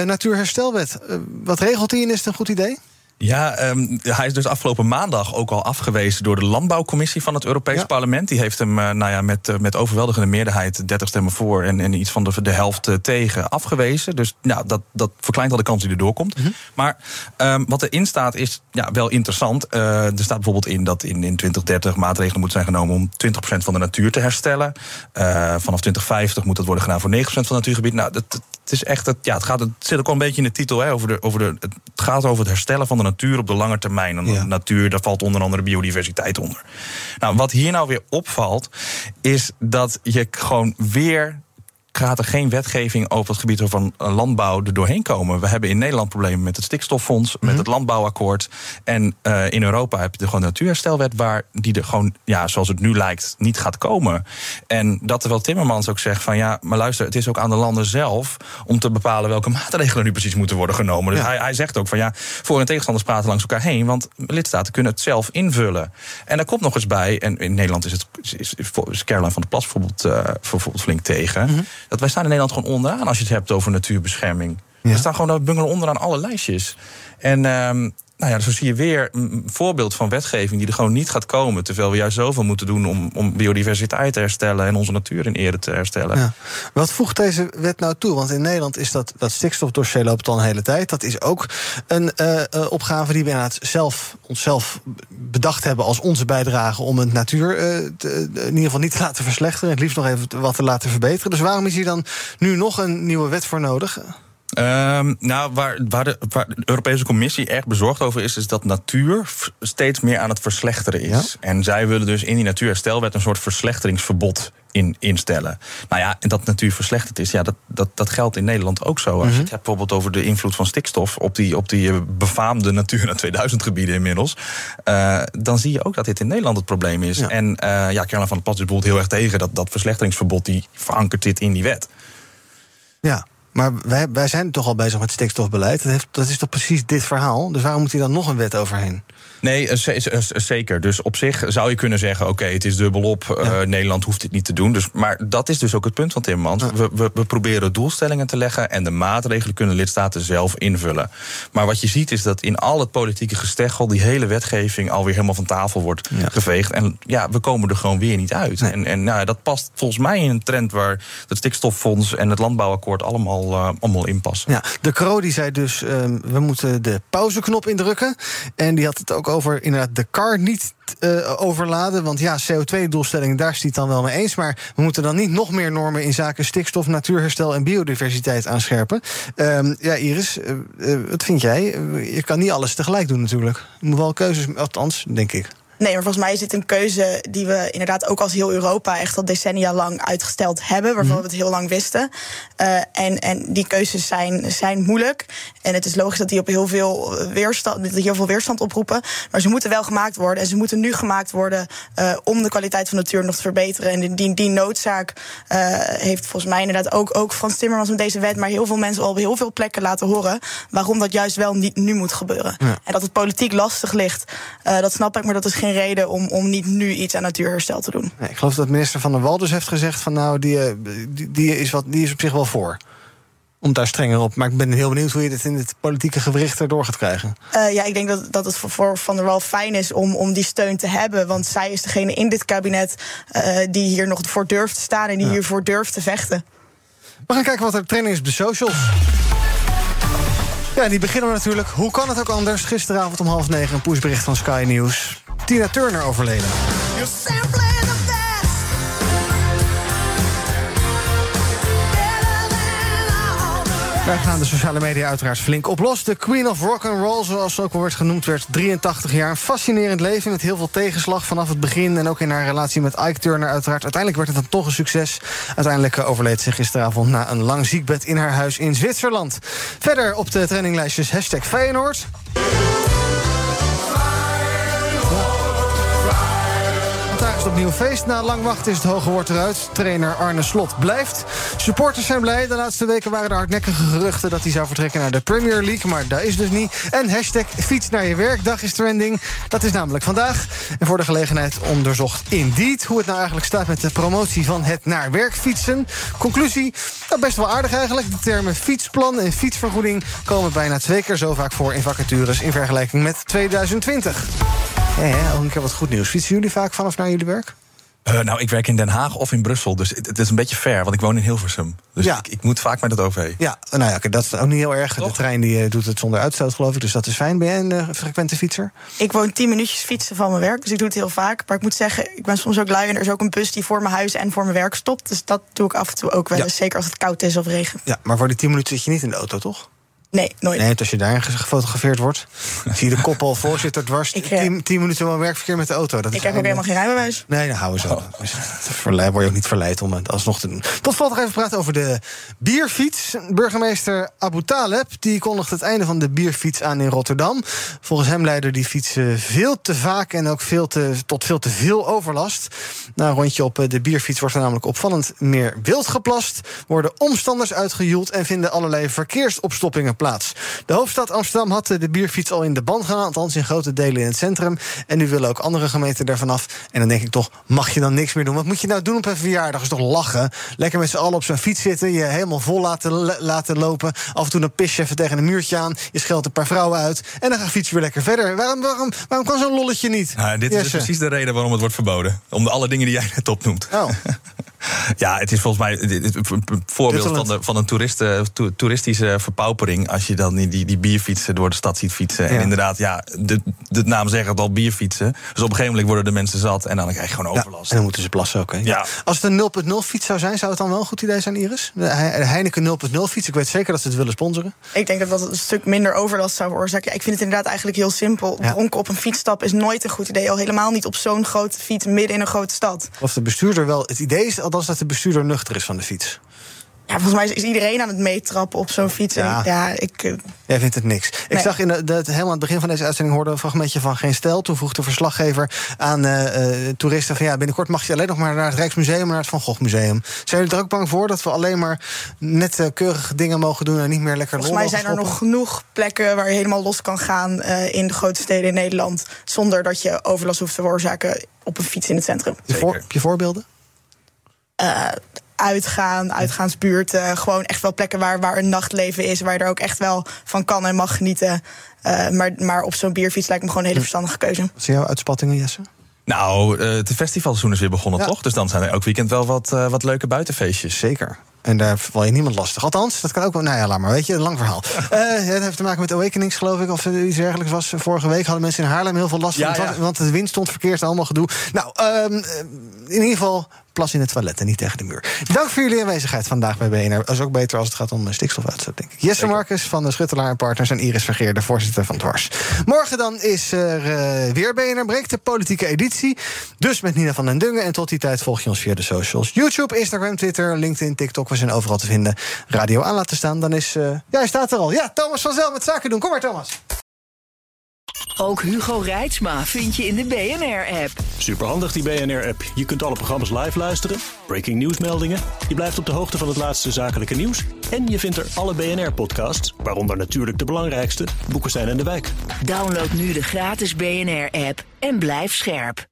Natuurherstelwet. wat regelt is het een goed idee? Ja, um, hij is dus afgelopen maandag ook al afgewezen door de Landbouwcommissie van het Europees ja. Parlement. Die heeft hem uh, nou ja, met, uh, met overweldigende meerderheid 30 stemmen voor en, en iets van de, de helft uh, tegen afgewezen. Dus nou, dat, dat verkleint al de kans die er doorkomt. Mm -hmm. Maar um, wat erin staat is ja, wel interessant. er staat bijvoorbeeld in dat in, in 2030 maatregelen moeten zijn genomen om 20% van de natuur te herstellen. vanaf 2050 moet dat worden gedaan voor 9% van het natuurgebied. Nou, dat, het is echt, het, ja, het, gaat, het zit ook al een beetje in de titel. Hè, over de, over de, het gaat over het herstellen van de natuur op de lange termijn. En ja. natuur, daar valt onder andere biodiversiteit onder. Nou, wat hier nou weer opvalt, is dat je gewoon weer gaat er geen wetgeving over het gebied van landbouw er doorheen komen. We hebben in Nederland problemen met het stikstoffonds, met -hmm. het landbouwakkoord. En uh, in Europa heb je de gewoon natuurherstelwet, waar die er gewoon, ja, zoals het nu lijkt, niet gaat komen. En dat terwijl Timmermans ook zegt van ja, maar luister, het is ook aan de landen zelf om te bepalen welke maatregelen nu precies moeten worden genomen. Dus ja. hij, hij zegt ook van ja, voor- en tegenstanders praten langs elkaar heen, want lidstaten kunnen het zelf invullen. En daar komt nog eens bij, en in Nederland is het is, is Caroline van der Plas bijvoorbeeld, uh, bijvoorbeeld flink tegen. -hmm dat wij staan in Nederland gewoon onderaan als je het hebt over natuurbescherming. Ja. We staan gewoon bungelen onderaan alle lijstjes. En um, nou ja, zo zie je weer een voorbeeld van wetgeving die er gewoon niet gaat komen. Terwijl we juist zoveel moeten doen om, om biodiversiteit te herstellen en onze natuur in ere te herstellen. Wat voegt deze wet nou toe? Want in Nederland is dat, dat stikstofdossier loopt al een hele tijd. Dat is ook een uh, uh, opgave die we inderdaad zelf, onszelf bedacht hebben als onze bijdrage om het natuur te, in ieder geval niet te laten verslechteren. Het liefst nog even wat te laten verbeteren. Dus waarom is hier dan nu nog een nieuwe wet voor nodig? Um, nou, waar, waar, de, waar, de, Europese Commissie erg bezorgd over is, is dat natuur steeds meer aan het verslechteren is. Ja? En zij willen dus in die natuurherstelwet een soort verslechteringsverbod in, instellen. Nou ja, en dat natuur verslechterd is, ja, dat, dat, dat geldt in Nederland ook zo. Als mm -hmm. je het hebt bijvoorbeeld over de invloed van stikstof op die, op die befaamde Natura 2000 gebieden inmiddels, uh, dan zie je ook dat dit in Nederland het probleem is. Ja. En uh, ja, Caroline van der Plas is bijvoorbeeld heel erg tegen dat, dat verslechteringsverbod, die verankert dit in die wet. Ja, maar wij, wij zijn toch al bezig met stikstofbeleid. Dat, heeft, dat is toch precies dit verhaal? Dus waarom moet hier dan nog een wet overheen? Nee, eh, ze- zeker. Dus op zich zou je kunnen zeggen: oké, het is dubbelop. eh, Nederland hoeft dit niet te doen. Dus, maar dat is dus ook het punt van Timmermans. We, we, we proberen doelstellingen te leggen en de maatregelen kunnen lidstaten zelf invullen. Maar wat je ziet is dat in al het politieke gesteggel die hele wetgeving alweer helemaal van tafel wordt geveegd. En ja, we komen er gewoon weer niet uit. En, en nou, dat past volgens mij in een trend waar het stikstoffonds en het landbouwakkoord allemaal, eh, allemaal in passen. Ja, de Croo die zei dus, ehm, we moeten de pauzeknop indrukken. En die had het ook over inderdaad de kar niet eh, overladen. Want ja, CO2-doelstelling, daar is het dan wel mee eens. Maar we moeten dan niet nog meer normen in zaken stikstof, natuurherstel en biodiversiteit aanscherpen. Ehm, ja, Iris, eh, eh, wat vind jij? Je kan niet alles tegelijk doen natuurlijk. Je moet wel keuzes, althans, denk ik. Nee, maar volgens mij is dit een keuze die we inderdaad ook als heel Europa echt al decennia lang uitgesteld hebben, waarvan we het heel lang wisten. Eh, en, en die keuzes zijn, zijn moeilijk. En het is logisch dat die op heel veel weerstand, dat die heel veel weerstand oproepen. Maar ze moeten wel gemaakt worden. En ze moeten nu gemaakt worden eh, om de kwaliteit van de natuur nog te verbeteren. En die, die, noodzaak eh, heeft volgens mij inderdaad ook, ook Frans Timmermans met deze wet, maar heel veel mensen al op heel veel plekken laten horen waarom dat juist wel niet nu moet gebeuren. Ja. En dat het politiek lastig ligt, eh, dat snap ik, maar dat is geen reden om, om niet nu iets aan natuurherstel te doen. Nee, ik geloof dat minister Van der Wal dus heeft gezegd van nou, die, eh, die, die, is wat, die is op zich wel voor. Om daar strenger op. Maar ik ben heel benieuwd hoe je dit in het politieke gewricht erdoor gaat krijgen. Eh, ja, ik denk dat, dat het voor, Van der Wal fijn is om, om die steun te hebben. Want zij is degene in dit kabinet eh, die hier nog voor durft te staan en die Ja. hiervoor durft te vechten. We gaan kijken wat er training is op de socials. Ja, die beginnen we natuurlijk. Hoe kan het ook anders? Gisteravond om half negen een pushbericht van Sky News. Tina Turner overleden. Wij gaan de sociale media uiteraard flink op los. De Queen of Rock and Roll, zoals ze ook wel wordt genoemd, werd 83 jaar. Een fascinerend leven met heel veel tegenslag vanaf het begin. En ook in haar relatie met Ike Turner uiteraard. Uiteindelijk werd het dan toch een succes. Uiteindelijk eh, overleed ze gisteravond na een lang ziekbed in haar huis in Zwitserland. Verder op de traininglijstjes hashtag Feyenoord. Opnieuw feest. Na lang wachten is het hoge woord eruit. Trainer Arne Slot blijft. Supporters zijn blij. De laatste weken waren er hardnekkige geruchten... dat hij zou vertrekken naar de Premier League. Maar dat is dus niet. En hashtag fiets naar je werkdag is trending. Dat is namelijk vandaag. En voor de gelegenheid onderzocht Indeed... hoe het nou eigenlijk staat met de promotie van het naar werk fietsen. Conclusie, nou best wel aardig eigenlijk. De termen fietsplan en fietsvergoeding... komen bijna twee keer zo vaak voor in vacatures... in vergelijking met 2020. Ja, ja, ook een keer wat goed nieuws. Fietsen jullie vaak vanaf naar jullie werk? Eh, nou, ik werk in Den Haag of in Brussel, dus het, het is een beetje ver, want ik woon in Hilversum. Dus Ja. ik, ik moet vaak met het OV. Ja, nou ja, oké, dat is ook niet heel erg. De trein die, eh, doet het zonder uitstoot, geloof ik. Dus dat is fijn. Ben jij een eh, frequente fietser? Ik woon 10 minuutjes fietsen van mijn werk, dus ik doe het heel vaak. Maar ik moet zeggen, ik ben soms ook lui en er is ook een bus die voor mijn huis en voor mijn werk stopt. Dus dat doe ik af en toe ook wel Ja. eens, zeker als het koud is of regent. Ja, maar voor die 10 minuten zit je niet in de auto, toch? Nee, nooit. Nee, als je daar gefotografeerd wordt, [LAUGHS] zie je de kop al voor zit er dwars. Ik, eh, 10 10 minuten wel werkverkeer met de auto. Dat is Ik heb ook helemaal geen rijbewijs. Nee, dan houden ze. Verleid, word je ook niet verleid om het alsnog te doen. Tot slot nog even praten over de bierfiets. Burgemeester Abu Taleb die kondigt het einde van de bierfiets aan in Rotterdam. Volgens hem leiden die fietsen veel te vaak en ook veel te, tot veel te veel overlast. Na een rondje op eh, de bierfiets wordt er namelijk opvallend meer wild geplast. Worden omstanders uitgejoeld en vinden allerlei verkeersopstoppingen plaats. De hoofdstad Amsterdam had eh, de bierfiets al in de band gedaan, althans in grote delen in het centrum. En nu willen ook andere gemeenten daarvan af. En dan denk ik toch, mag je dan niks meer doen? Wat moet je nou doen op een verjaardag? Is toch lachen? Lekker met z'n allen op zo'n fiets zitten, je helemaal vol laten, laten lopen. Af en toe dan pis je even tegen een muurtje aan. Je scheldt een paar vrouwen uit. En dan gaat fiets weer lekker verder. Waarom, waarom, waarom kan zo'n lolletje niet? Nou, dit is dus precies de reden waarom het wordt verboden. Om de alle dingen die jij net opnoemt. Oh. [LAUGHS] ja, het is volgens mij een voorbeeld van, de, van een toeristen, to- toeristische verpaupering. Als je dan die, die, die bierfietsen door de stad ziet fietsen. En inderdaad, ja, de, de naam zegt het al, bierfietsen. Dus op een gegeven moment worden de mensen zat en dan krijg je gewoon Ja, overlast. en dan moeten ze plassen ook. Hè? Ja. Als het een 0.0 fiets zou zijn, zou het dan wel een goed idee zijn, Iris? De He- de Heineken 0.0 fiets. Ik weet zeker dat ze het willen sponsoren. Ik denk dat dat een stuk minder overlast zou veroorzaken. Ja, ik vind het inderdaad eigenlijk heel simpel. Ja. Dronken op een fietsstap is nooit een goed idee. Al helemaal niet op zo'n grote fiets midden in een grote stad. Of de bestuurder wel. Het idee is althans dat de bestuurder nuchter is van de fiets. Ja, volgens mij is iedereen aan het meetrappen op zo'n fiets. En Ja. ik- ja, ik, eh, Jij vindt het niks. Ik zag in de, de- het, helemaal aan het begin van deze uitzending hoorde een fragmentje van Geen Stel. Toen vroeg de verslaggever aan eh, eh, toeristen van ja, binnenkort mag je alleen nog maar naar het Rijksmuseum en naar het Van Gogh Museum. Zijn jullie er ook bang voor dat we alleen maar net keurige dingen mogen doen en niet meer lekker volgens mij zijn er nog genoeg plekken waar je helemaal los kan gaan eh, in de grote steden in Nederland. Zonder dat je overlast hoeft te veroorzaken op een fiets in het centrum. Je voor, heb je voorbeelden? Eh, uitgaan, uitgaansbuurten. Gewoon echt wel plekken waar, waar een nachtleven is. Waar je er ook echt wel van kan en mag genieten. Eh, maar, maar op zo'n bierfiets lijkt me gewoon een hele verstandige keuze. Wat zijn jouw uitspattingen, Jesse? Nou, eh, het festivalseizoen is weer begonnen, Ja. toch? Dus dan zijn er elk weekend wel wat, eh, wat leuke buitenfeestjes. Zeker. En daar val je niemand lastig. Althans, dat kan ook wel. Nou ja, laat maar. Weet je, een lang verhaal. [LAUGHS] Eh, het heeft te maken met Awakenings, geloof ik. Of er iets dergelijks was. Vorige week hadden mensen in Haarlem heel veel last van. Ja, ja. Want de wind stond verkeerd, allemaal gedoe. Nou, ehm, eh, in ieder geval plas in het toilet en niet tegen de muur. Dank voor jullie aanwezigheid vandaag bij BNR. Dat is ook beter als het gaat om eh, stikstofuitstoot, denk ik. Jesse Marcus van de Schuttelaar en Partners en Iris Vergeer, de voorzitter van Dwars. Morgen dan is er eh, weer BNR Breekt, de politieke editie. Dus met Nina van den Dungen. En tot die tijd volg je ons via de socials. YouTube, Instagram, Twitter, LinkedIn, TikTok. We zijn overal te vinden. Radio aan laten staan. Dan is... eh, ja, hij staat er al. Ja, Thomas van Zel met Zaken doen. Kom maar, Thomas. Ook Hugo Reitsma vind je in de BNR-app. Superhandig die BNR-app. Je kunt alle programma's live luisteren, breaking nieuwsmeldingen. Je blijft op de hoogte van het laatste zakelijke nieuws. En je vindt er alle BNR-podcasts, waaronder natuurlijk de belangrijkste, Boeken zijn in de wijk. Download nu de gratis BNR-app en blijf scherp.